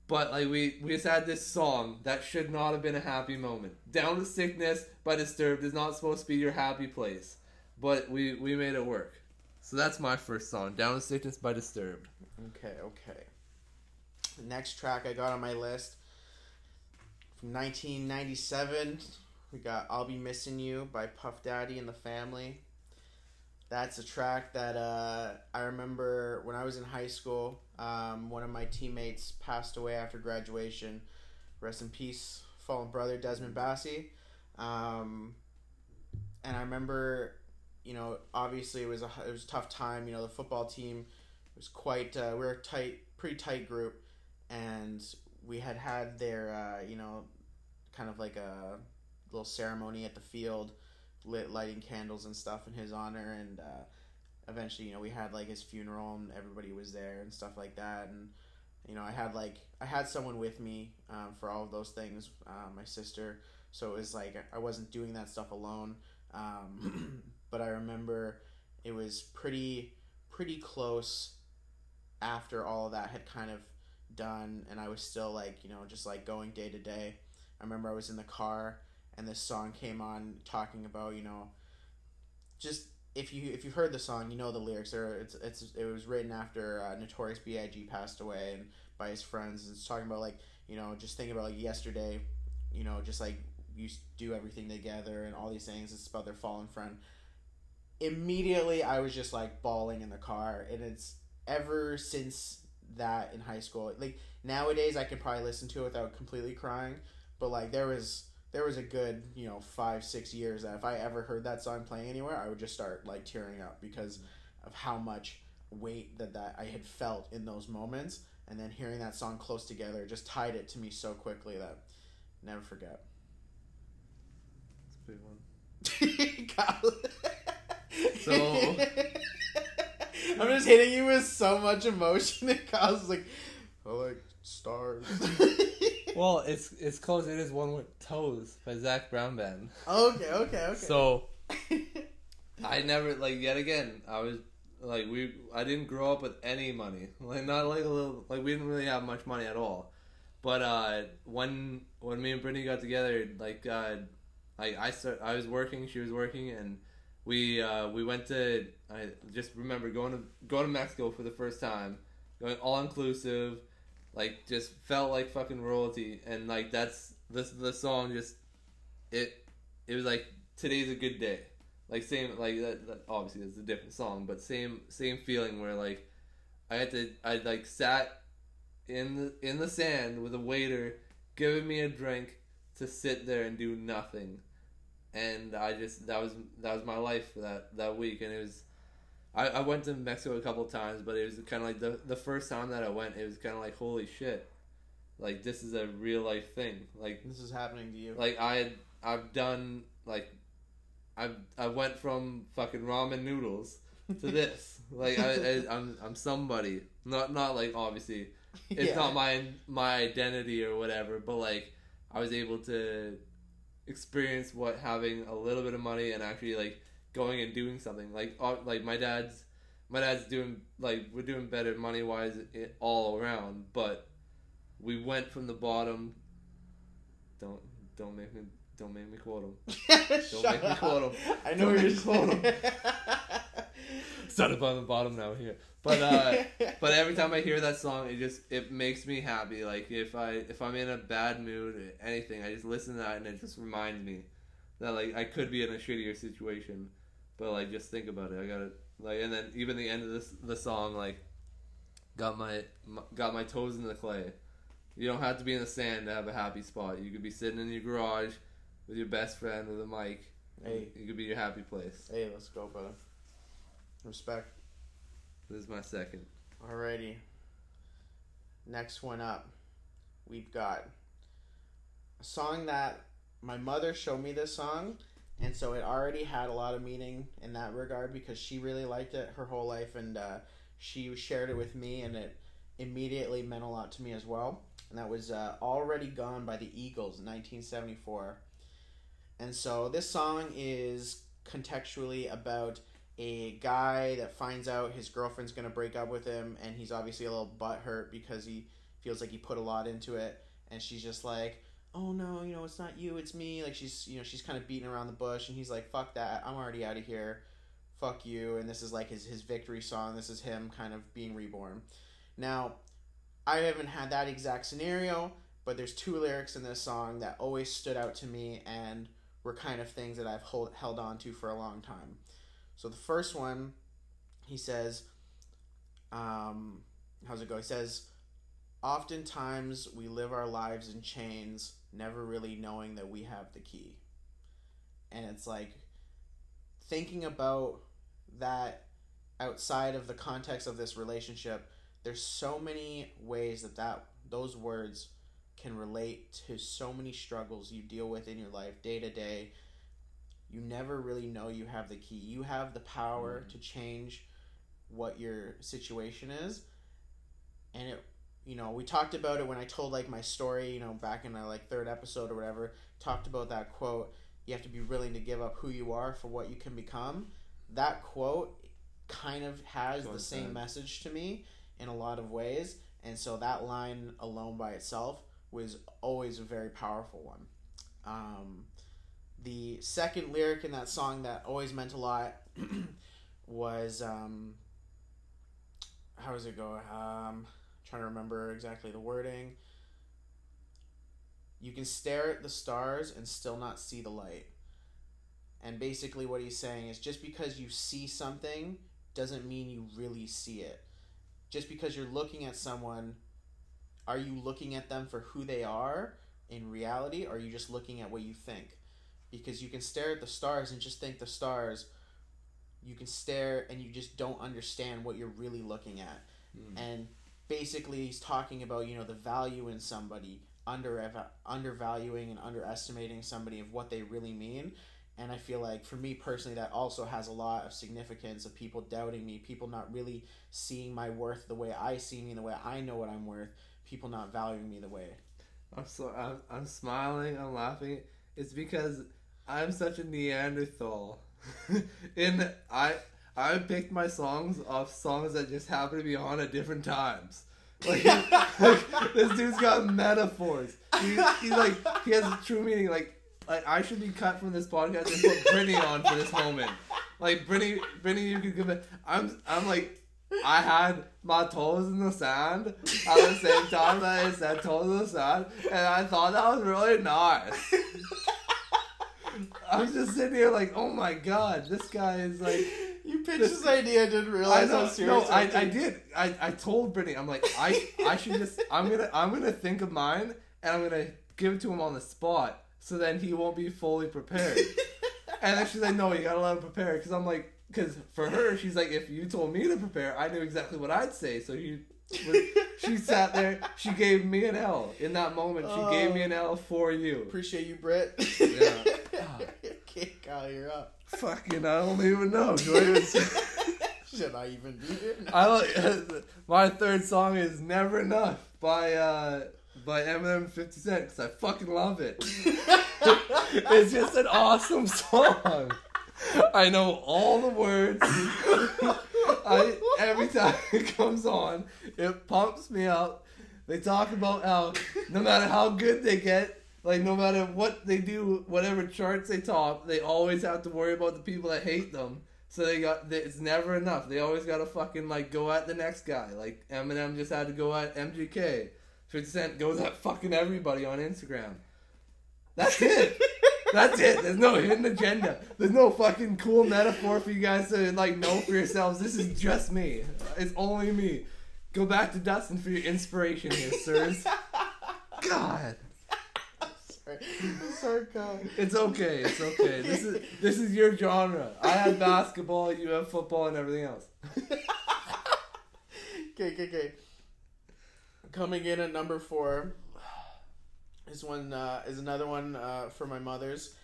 but like we we just had this song that should not have been a happy moment. Down with sickness by Disturbed is not supposed to be your happy place, but we we made it work. So that's my first song, Down with Sickness by Disturbed. Okay, okay. The next track I got on my list from 1997, we got I'll Be Missing You by Puff Daddy and the Family. That's a track that uh, I remember when I was in high school. Um, one of my teammates passed away after graduation. Rest in peace, fallen brother Desmond Bassey. Um, and I remember, you know, obviously it was a it was a tough time. You know, the football team was quite uh, we were a tight pretty tight group. And we had had their uh, you know kind of like a little ceremony at the field lit lighting candles and stuff in his honor. And uh, eventually you know we had like his funeral and everybody was there and stuff like that. And you know i had like i had someone with me um, for all of those things uh, my sister. So it was like i wasn't doing that stuff alone. Um, but i remember it was pretty pretty close after all of that had kind of done and I was still like, you know, just like going day to day. I remember I was in the car and this song came on talking about, you know, just if you if you've heard the song, you know the lyrics. Are it's it's it was written after uh, Notorious B.I.G. passed away and by his friends. And it's talking about like you know just thinking about like yesterday, you know, just like you do everything together and all these things. It's about their fallen friend. Immediately, I was just like bawling in the car, and it's ever since that in high school. Like nowadays, I can probably listen to it without completely crying, but like there was there was a good you know five six years that if I ever heard that song playing anywhere, I would just start like tearing up because of how much weight that that I had felt in those moments, and then hearing that song close together just tied it to me so quickly that never forget. It's a big one. Kyle. So- I'm just hitting you with so much emotion it Kyle's like, I like stars. well, it's it's close. It is one with toes by Zac Brown Band. okay, okay, okay. So I never like yet again. I was like we. I didn't grow up with any money. Like not like a little. Like we didn't really have much money at all. But uh, when when me and Brittany got together, like uh, like I start, I was working, she was working, and we uh, we went to. I just remember going to going to Mexico for the first time, going all inclusive, like just felt like fucking royalty, and like that's this the song just it it was like today's a good day like same like that, that obviously it's a different song but same same feeling where like i had to i like sat in the in the sand with a waiter giving me a drink to sit there and do nothing and i just that was that was my life for that that week and it was i, I went to mexico a couple of times but it was kind of like the, the first time that i went it was kind of like holy shit like this is a real life thing like this is happening to you. like I I've done like I I went from fucking ramen noodles to this. like I, I I'm I'm somebody. Not not like obviously it's Yeah. not my my identity or whatever, but like I was able to experience what having a little bit of money and actually like going and doing something. Like uh, like my dad's my dad's doing like we're doing better money wise all around, but we went from the bottom. Don't don't make me don't make me quote him. Shut make me quote him. I know Don't what you're quote saying. Started on the bottom now here, but uh, but every time I hear that song, it just it makes me happy. Like if I if I'm in a bad mood or anything, I just listen to that and it just reminds me that like I could be in a shittier situation, but like just think about it. I got to like and then even the end of this the song like got my, my got my toes in the clay. You don't have to be in the sand to have a happy spot. You could be sitting in your garage with your best friend with a mic. Hey. it could be your happy place. hey, let's go, brother. Respect. This is my second. Alrighty. Next one up, we've got a song that my mother showed me this song, and so it already had a lot of meaning in that regard because she really liked it her whole life, and uh, she shared it with me, and it immediately meant a lot to me as well. And that was uh, "Already Gone" by the Eagles, in 1974. And so this song is contextually about a guy that finds out his girlfriend's gonna break up with him, and he's obviously a little butthurt because he feels like he put a lot into it, and she's just like, "Oh no, you know it's not you, it's me." Like she's you know she's kind of beating around the bush, and he's like, "Fuck that, I'm already out of here, fuck you." And this is like his his victory song. This is him kind of being reborn. Now, I haven't had that exact scenario, but there's two lyrics in this song that always stood out to me and were kind of things that I've hold, held on to for a long time. So the first one, he says, um, how's it go? He says, oftentimes we live our lives in chains, never really knowing that we have the key. And it's like thinking about that outside of the context of this relationship, there's so many ways that, that those words can relate to so many struggles you deal with in your life day to day you never really know you have the key. You have the power to change what your situation is. And it you know, we talked about it when I told like my story, you know, back in our like third episode or whatever, talked about that quote, you have to be willing to give up who you are for what you can become. That quote kind of has the same message to me in a lot of ways. And so that line alone by itself was always a very powerful one. Um, the second lyric in that song that always meant a lot was um, how does it go? Um, trying to remember exactly the wording. You can stare at the stars and still not see the light. And basically, what he's saying is just because you see something doesn't mean you really see it. Just because you're looking at someone, are you looking at them for who they are in reality, or are you just looking at what you think? Because you can stare at the stars and just think the stars. You can stare and you just don't understand what you're really looking at. Mm. And basically, he's talking about you know the value in somebody, under undervaluing and underestimating somebody of what they really mean. And I feel like for me personally, that also has a lot of significance of people doubting me, people not really seeing my worth the way I see me, the way I know what I'm worth, people not valuing me the way. I'm so I'm, I'm smiling. I'm laughing. It's because I'm such a Neanderthal. In I I picked my songs off songs that just happen to be on at different times. Like, like this dude's got metaphors. He, he's like he has a true meaning. Like like I should be cut from this podcast and put Brittany on for this moment. Like Brittany, Brittany, you could give it. I'm I'm like I had my toes in the sand at the same time that I said toes in the sand, and I thought that was really nice. I was just sitting here like, oh my god, this guy is like. You pitched this, idea, I didn't realize I know, how serious. No, I, I did. I, I told Brittany, I'm like, I I should just I'm gonna I'm gonna think of mine and I'm gonna give it to him on the spot so then he won't be fully prepared. and then she's like, no, you gotta let him prepare because I'm like, because for her, she's like, if you told me to prepare, I knew exactly what I'd say. So he, she sat there, she gave me an L in that moment. She oh, gave me an L for you. Appreciate you, Britt. Yeah. okay, Kyle, you're up. Fucking, I don't even know. Should I even be here? No. I like my third song is "Never Enough" by uh, by Eminem 50 Cent because I fucking love it. it's just an awesome song. I know all the words. I every time it comes on, it pumps me up. They talk about how no matter how good they get, like no matter what they do, whatever charts they top, they always have to worry about the people that hate them. So they got it's never enough. They always got to fucking like go at the next guy. Like Eminem just had to go at MGK. 50 Cent goes at fucking everybody on Instagram. That's it. That's it. There's no hidden agenda. There's no fucking cool metaphor for you guys to like know for yourselves. This is just me. It's only me. Go back to Dustin for your inspiration here, sirs. God. Sorry. Sorry, Kyle. It's okay. It's okay. This is this is your genre. I have basketball. You have football and everything else. okay, okay, okay. Coming in at number four is one uh, is another one uh, for my mothers.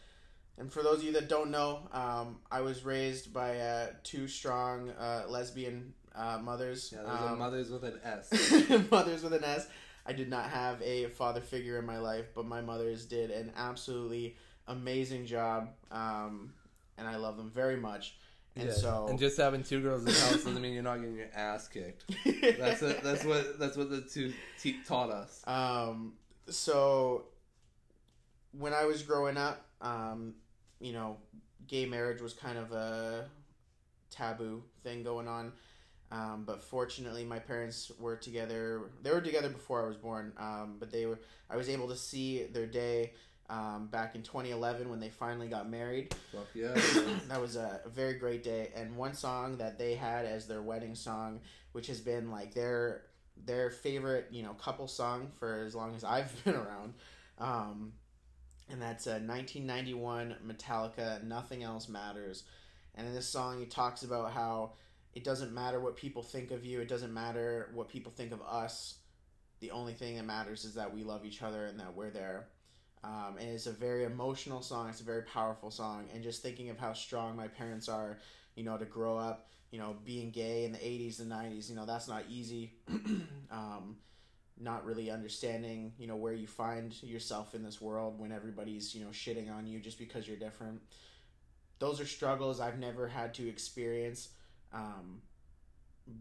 And for those of you that don't know, um, I was raised by uh, two strong uh, lesbian uh, mothers. Yeah, those um, are mothers with an S. mothers with an S. I did not have a father figure in my life, but my mothers did an absolutely amazing job, um, and I love them very much. And yeah. so, and just having two girls in the house doesn't mean you're not getting your ass kicked. that's a, that's what that's what the two te- taught us. Um, so when I was growing up, um, you know, gay marriage was kind of a taboo thing going on. Um, but fortunately, my parents were together. They were together before I was born. Um, but they were. I was able to see their day um, back in 2011 when they finally got married. Fuck yeah! that was a, a very great day. And one song that they had as their wedding song, which has been like their their favorite, you know, couple song for as long as I've been around. Um, and that's a 1991 Metallica, Nothing Else Matters. And in this song, he talks about how it doesn't matter what people think of you, it doesn't matter what people think of us. The only thing that matters is that we love each other and that we're there. Um, and it's a very emotional song, it's a very powerful song. And just thinking of how strong my parents are, you know, to grow up you know, being gay in the 80s and 90s, you know, that's not easy. um, not really understanding, you know, where you find yourself in this world when everybody's, you know, shitting on you just because you're different. Those are struggles I've never had to experience. Um,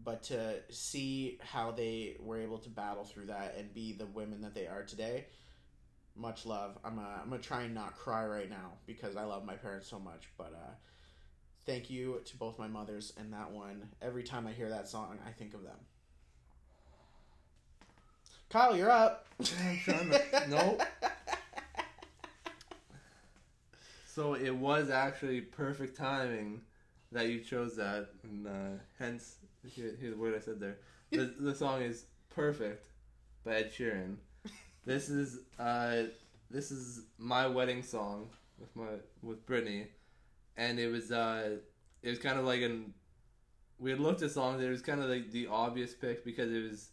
but to see how they were able to battle through that and be the women that they are today, much love. I'm, uh, I'm gonna try and not cry right now because I love my parents so much, but, uh, thank you to both my mothers and that one. Every time I hear that song, I think of them. Kyle, you're up. no. So it was actually perfect timing that you chose that, and uh, hence here's the word I said there. The, the song is "Perfect" by Ed Sheeran. This is uh, this is my wedding song with my with Brittany and it was uh, it was kind of like an we had looked at songs. It was kind of like the obvious pick because it was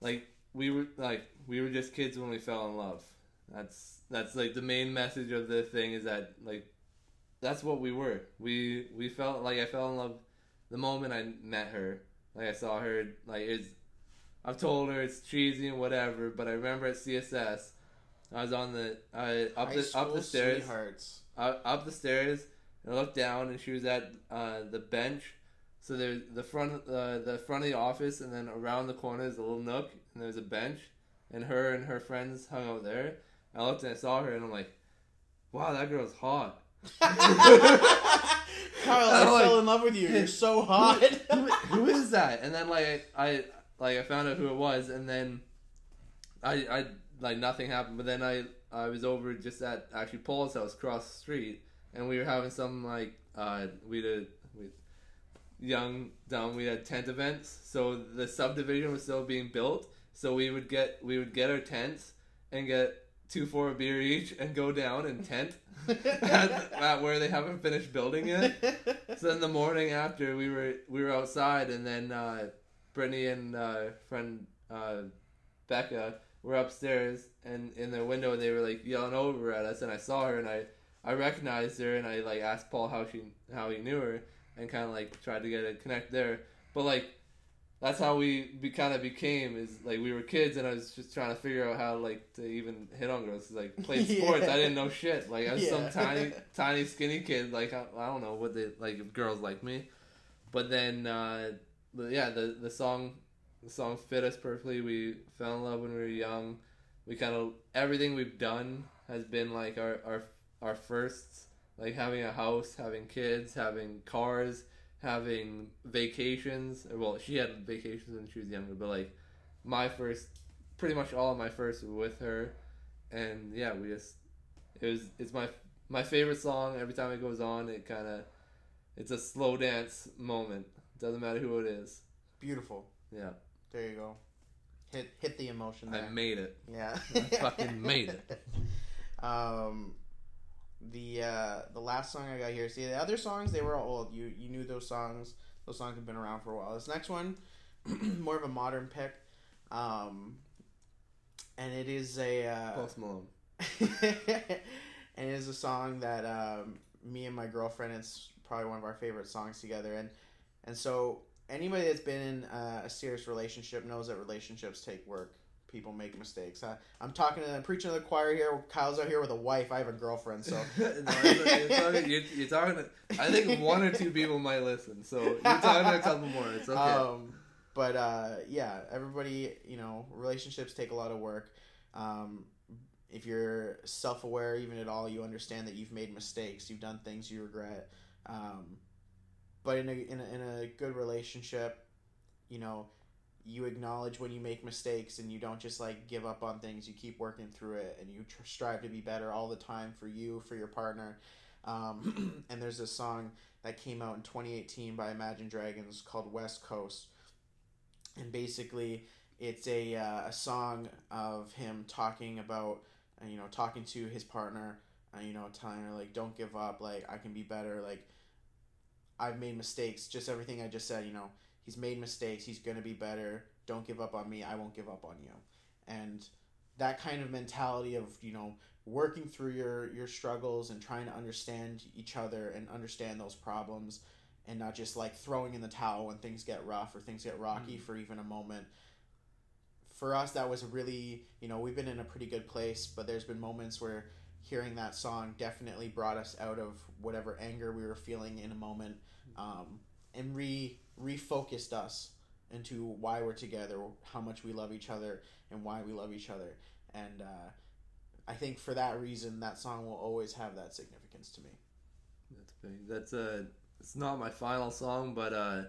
like we were like we were just kids when we fell in love. That's that's like the main message of the thing is that like that's what we were. We we felt like I fell in love the moment I met her. Like I saw her like it's I've told her it's cheesy and whatever, but I remember at CSS I was on the I up High the up the stairs Sweethearts. up, up the stairs and I looked down and she was at uh, the bench. So there's the front uh, the front of the office and then around the corner is a little nook and there's a bench and her and her friends hung out there. I looked and I saw her and I'm like, wow, that girl's hot. Kyle, I like- fell in love with you. You're so hot. who, who is that? And then like I like I found out who it was, and then I I like nothing happened. But then I I was over just at actually Paul's house across the street, and we were having some like uh we did we young dumb we had tent events. So the subdivision was still being built. So we would get we would get our tents and get two for a beer each and go down and tent at, at where they haven't finished building yet. So in the morning after we were we were outside and then uh, Brittany and uh, friend uh, Becca were upstairs and in their window and they were like yelling over at us and I saw her and I I recognized her and I like asked Paul how she how he knew her and kind of like tried to get a connect there. But like that's how we be, kind of became is like we were kids and I was just trying to figure out how like to even hit on girls. Like played sports Yeah. I didn't know shit. Like I was some tiny tiny skinny kid. Like I, I don't know what they like if girls like me. But then uh yeah the the song the song fit us perfectly we fell in love when we were young. We kind of everything we've done has been like our our our firsts like having a house having kids having cars having vacations well she had vacations when she was younger but like my first pretty much all of my first were with her and yeah we just it was it's my my favorite song every time it goes on it kind of it's a slow dance moment doesn't matter who it is Beautiful. yeah There you go. Hit hit the emotion i made it yeah. I fucking made it. Um, the uh, the last song I got here. See, the other songs they were all old. You you knew those songs. Those songs have been around for a while. This next one, more of a modern pick. Um, and it is a uh, post malone and it is a song that um, me and my girlfriend. It's probably one of our favorite songs together, and and so anybody that's been in uh, a serious relationship knows that relationships take work. People make mistakes. I, I'm talking to, I'm preaching to the choir here. Kyle's out here with a wife. I have a girlfriend, so No. You're talking, you're, you're talking to, I think one or two people might listen, so you're talking to a couple more. It's okay. Um, but uh, yeah, everybody, you know, relationships take a lot of work. Um, if you're self aware, even at all, you understand that you've made mistakes, you've done things you regret. Um, but in a, in a in a good relationship, you know, you acknowledge when you make mistakes and you don't just like give up on things. You keep working through it and you tr- strive to be better all the time for you, for your partner. Um, and there's this song that came out in 2018 by Imagine Dragons called West Coast. And basically, it's a, uh, a song of him talking about, uh, you know, talking to his partner, uh, you know, telling her, like, don't give up, like, I can be better, like, I've made mistakes, just everything I just said, you know, he's made mistakes, he's going to be better, don't give up on me, I won't give up on you. And that kind of mentality of, you know, working through your your struggles and trying to understand each other and understand those problems and not just like throwing in the towel when things get rough or things get rocky for even a moment. For us that was really you know we've been in a pretty good place but there's been moments where hearing that song definitely brought us out of whatever anger we were feeling in a moment um, and re refocused us into why we're together how much we love each other and why we love each other and uh, I think for that reason, that song will always have that significance to me. That's big. That's a. It's not my final song, but uh,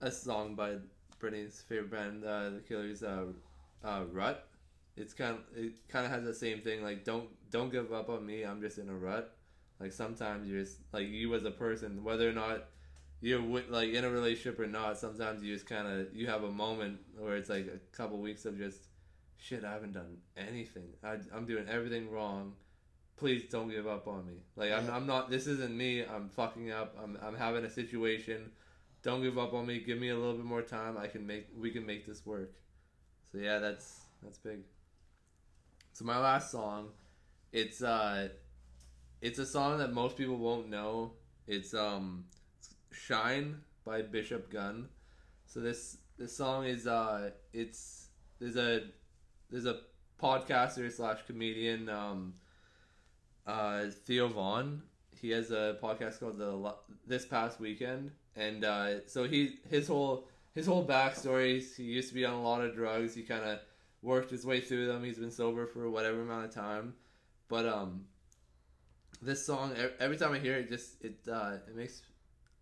a song by Brittany's favorite band, uh, The Killers, uh, uh, Rut. It's kind of it kind of has the same thing. Like don't don't give up on me. I'm just in a rut. Like sometimes you're just like you as a person, whether or not you're with, like in a relationship or not. Sometimes you just kind of you have a moment where it's like a couple weeks of just shit. I haven't done anything. I, I'm doing everything wrong please don't give up on me. Like I'm, I'm not. This isn't me. I'm fucking up. I'm, I'm having a situation. Don't give up on me. Give me a little bit more time. I can make. We can make this work. So yeah, that's that's big. So my last song, it's uh, it's a song that most people won't know. It's um, "Shine" by Bishop Gunn. So this this song is uh, it's there's a there's a podcaster slash comedian um, uh, Theo Von. He has a podcast called the This Past Weekend, and uh, so he his whole his whole backstory. He used to be on a lot of drugs. He kind of worked his way through them. He's been sober for whatever amount of time, but um, this song every time I hear it, just it uh, it makes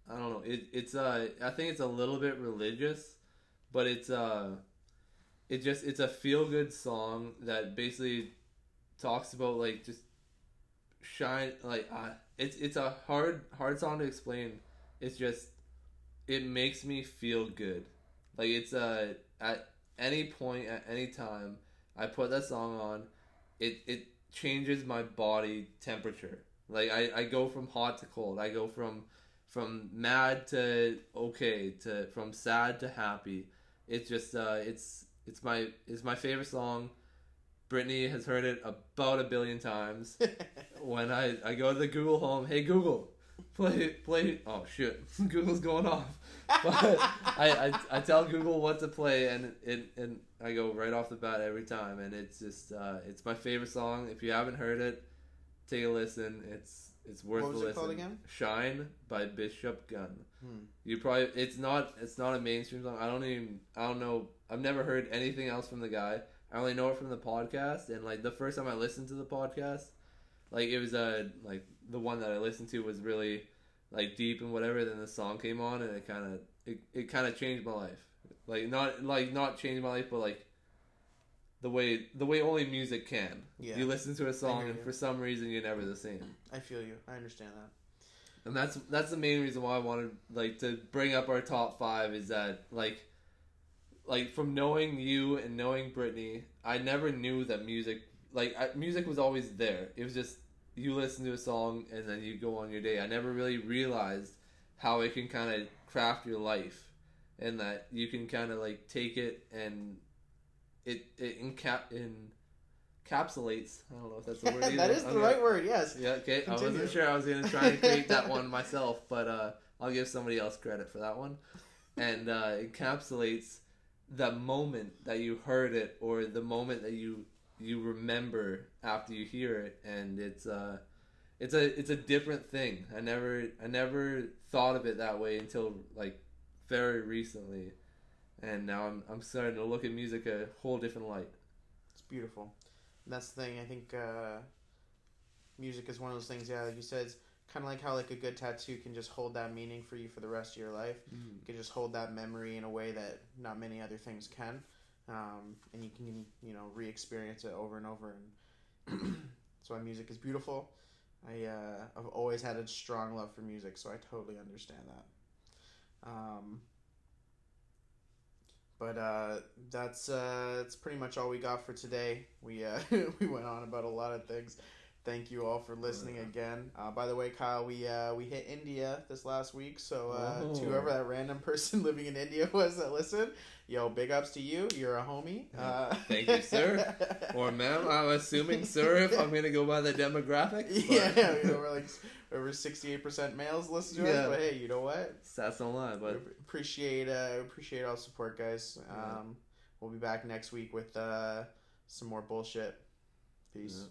I don't know it it's uh I think it's a little bit religious, but it's uh it just it's a feel good song that basically talks about like just shine like uh, it's it's a hard hard song to explain. It's just it makes me feel good. Like it's uh at any point at any time I put that song on, it it changes my body temperature. Like I, I go from hot to cold. I go from from mad to okay to from sad to happy. It's just uh it's it's my it's my favorite song. Brittany has heard it about a billion times. when I, I go to the Google Home, hey Google, play play. Oh shit, Google's going off. But I, I, I tell Google what to play, and it and I go right off the bat every time, and it's just uh, it's my favorite song. If you haven't heard it, take a listen. It's it's worth What was a it listen. called again? Shine by Bishop Gunn. Hmm. You probably it's not it's not a mainstream song. I don't even I don't know. I've never heard anything else from the guy. I only know it from the podcast, and like the first time I listened to the podcast, like it was uh, like the one that I listened to was really like deep and whatever. Then the song came on, and it kind of it, it kind of changed my life. Like not like not changed my life, but like the way the way only music can. Yeah. You listen to a song, and you. for some reason you're never the same. I feel you. I understand that. And that's that's the main reason why I wanted like to bring up our top five is that like like from knowing you and knowing Brittany, I never knew that music like I, music was always there. It was just you listen to a song and then you go on your day. I never really realized how it can kind of craft your life and that you can kind of like take it and it it encap in encapsulates. I don't know if that's the word. that either. is the Okay. right word. Yes. Yeah, okay. I wasn't sure I was going to try and create that one myself, but uh, I'll give somebody else credit for that one. And uh, encapsulates the moment that you heard it or the moment that you you remember after you hear it and it's uh it's a it's a different thing. I never I never thought of it that way until like very recently. And now I'm I'm starting to look at music a whole different light. It's beautiful. And that's the thing. I think uh, music is one of those things. Yeah, like you said, it's kind of like how like a good tattoo can just hold that meaning for you for the rest of your life. You can just hold that memory in a way that not many other things can, um, and you can you know re-experience it over and over. And that's why music is beautiful. I uh, I've always had a strong love for music, so I totally understand that. Um, but uh, that's uh, that's pretty much all we got for today. We uh, we went on about a lot of things. Thank you all for listening again. Uh, by the way, Kyle, we uh, we hit India this last week, so uh, to whoever that random person living in India was that listened, yo, big ups to you. You're a homie. Uh, Thank you, sir. Or ma'am, I'm assuming, sir, if I'm gonna go by the demographic. but yeah, you know, we're like over sixty eight percent males listen to Yeah. us, but hey, you know what? Stats don't lie, but We appreciate uh, appreciate all support, guys. Yeah. Um, we'll be back next week with uh, some more bullshit. Peace. Yeah.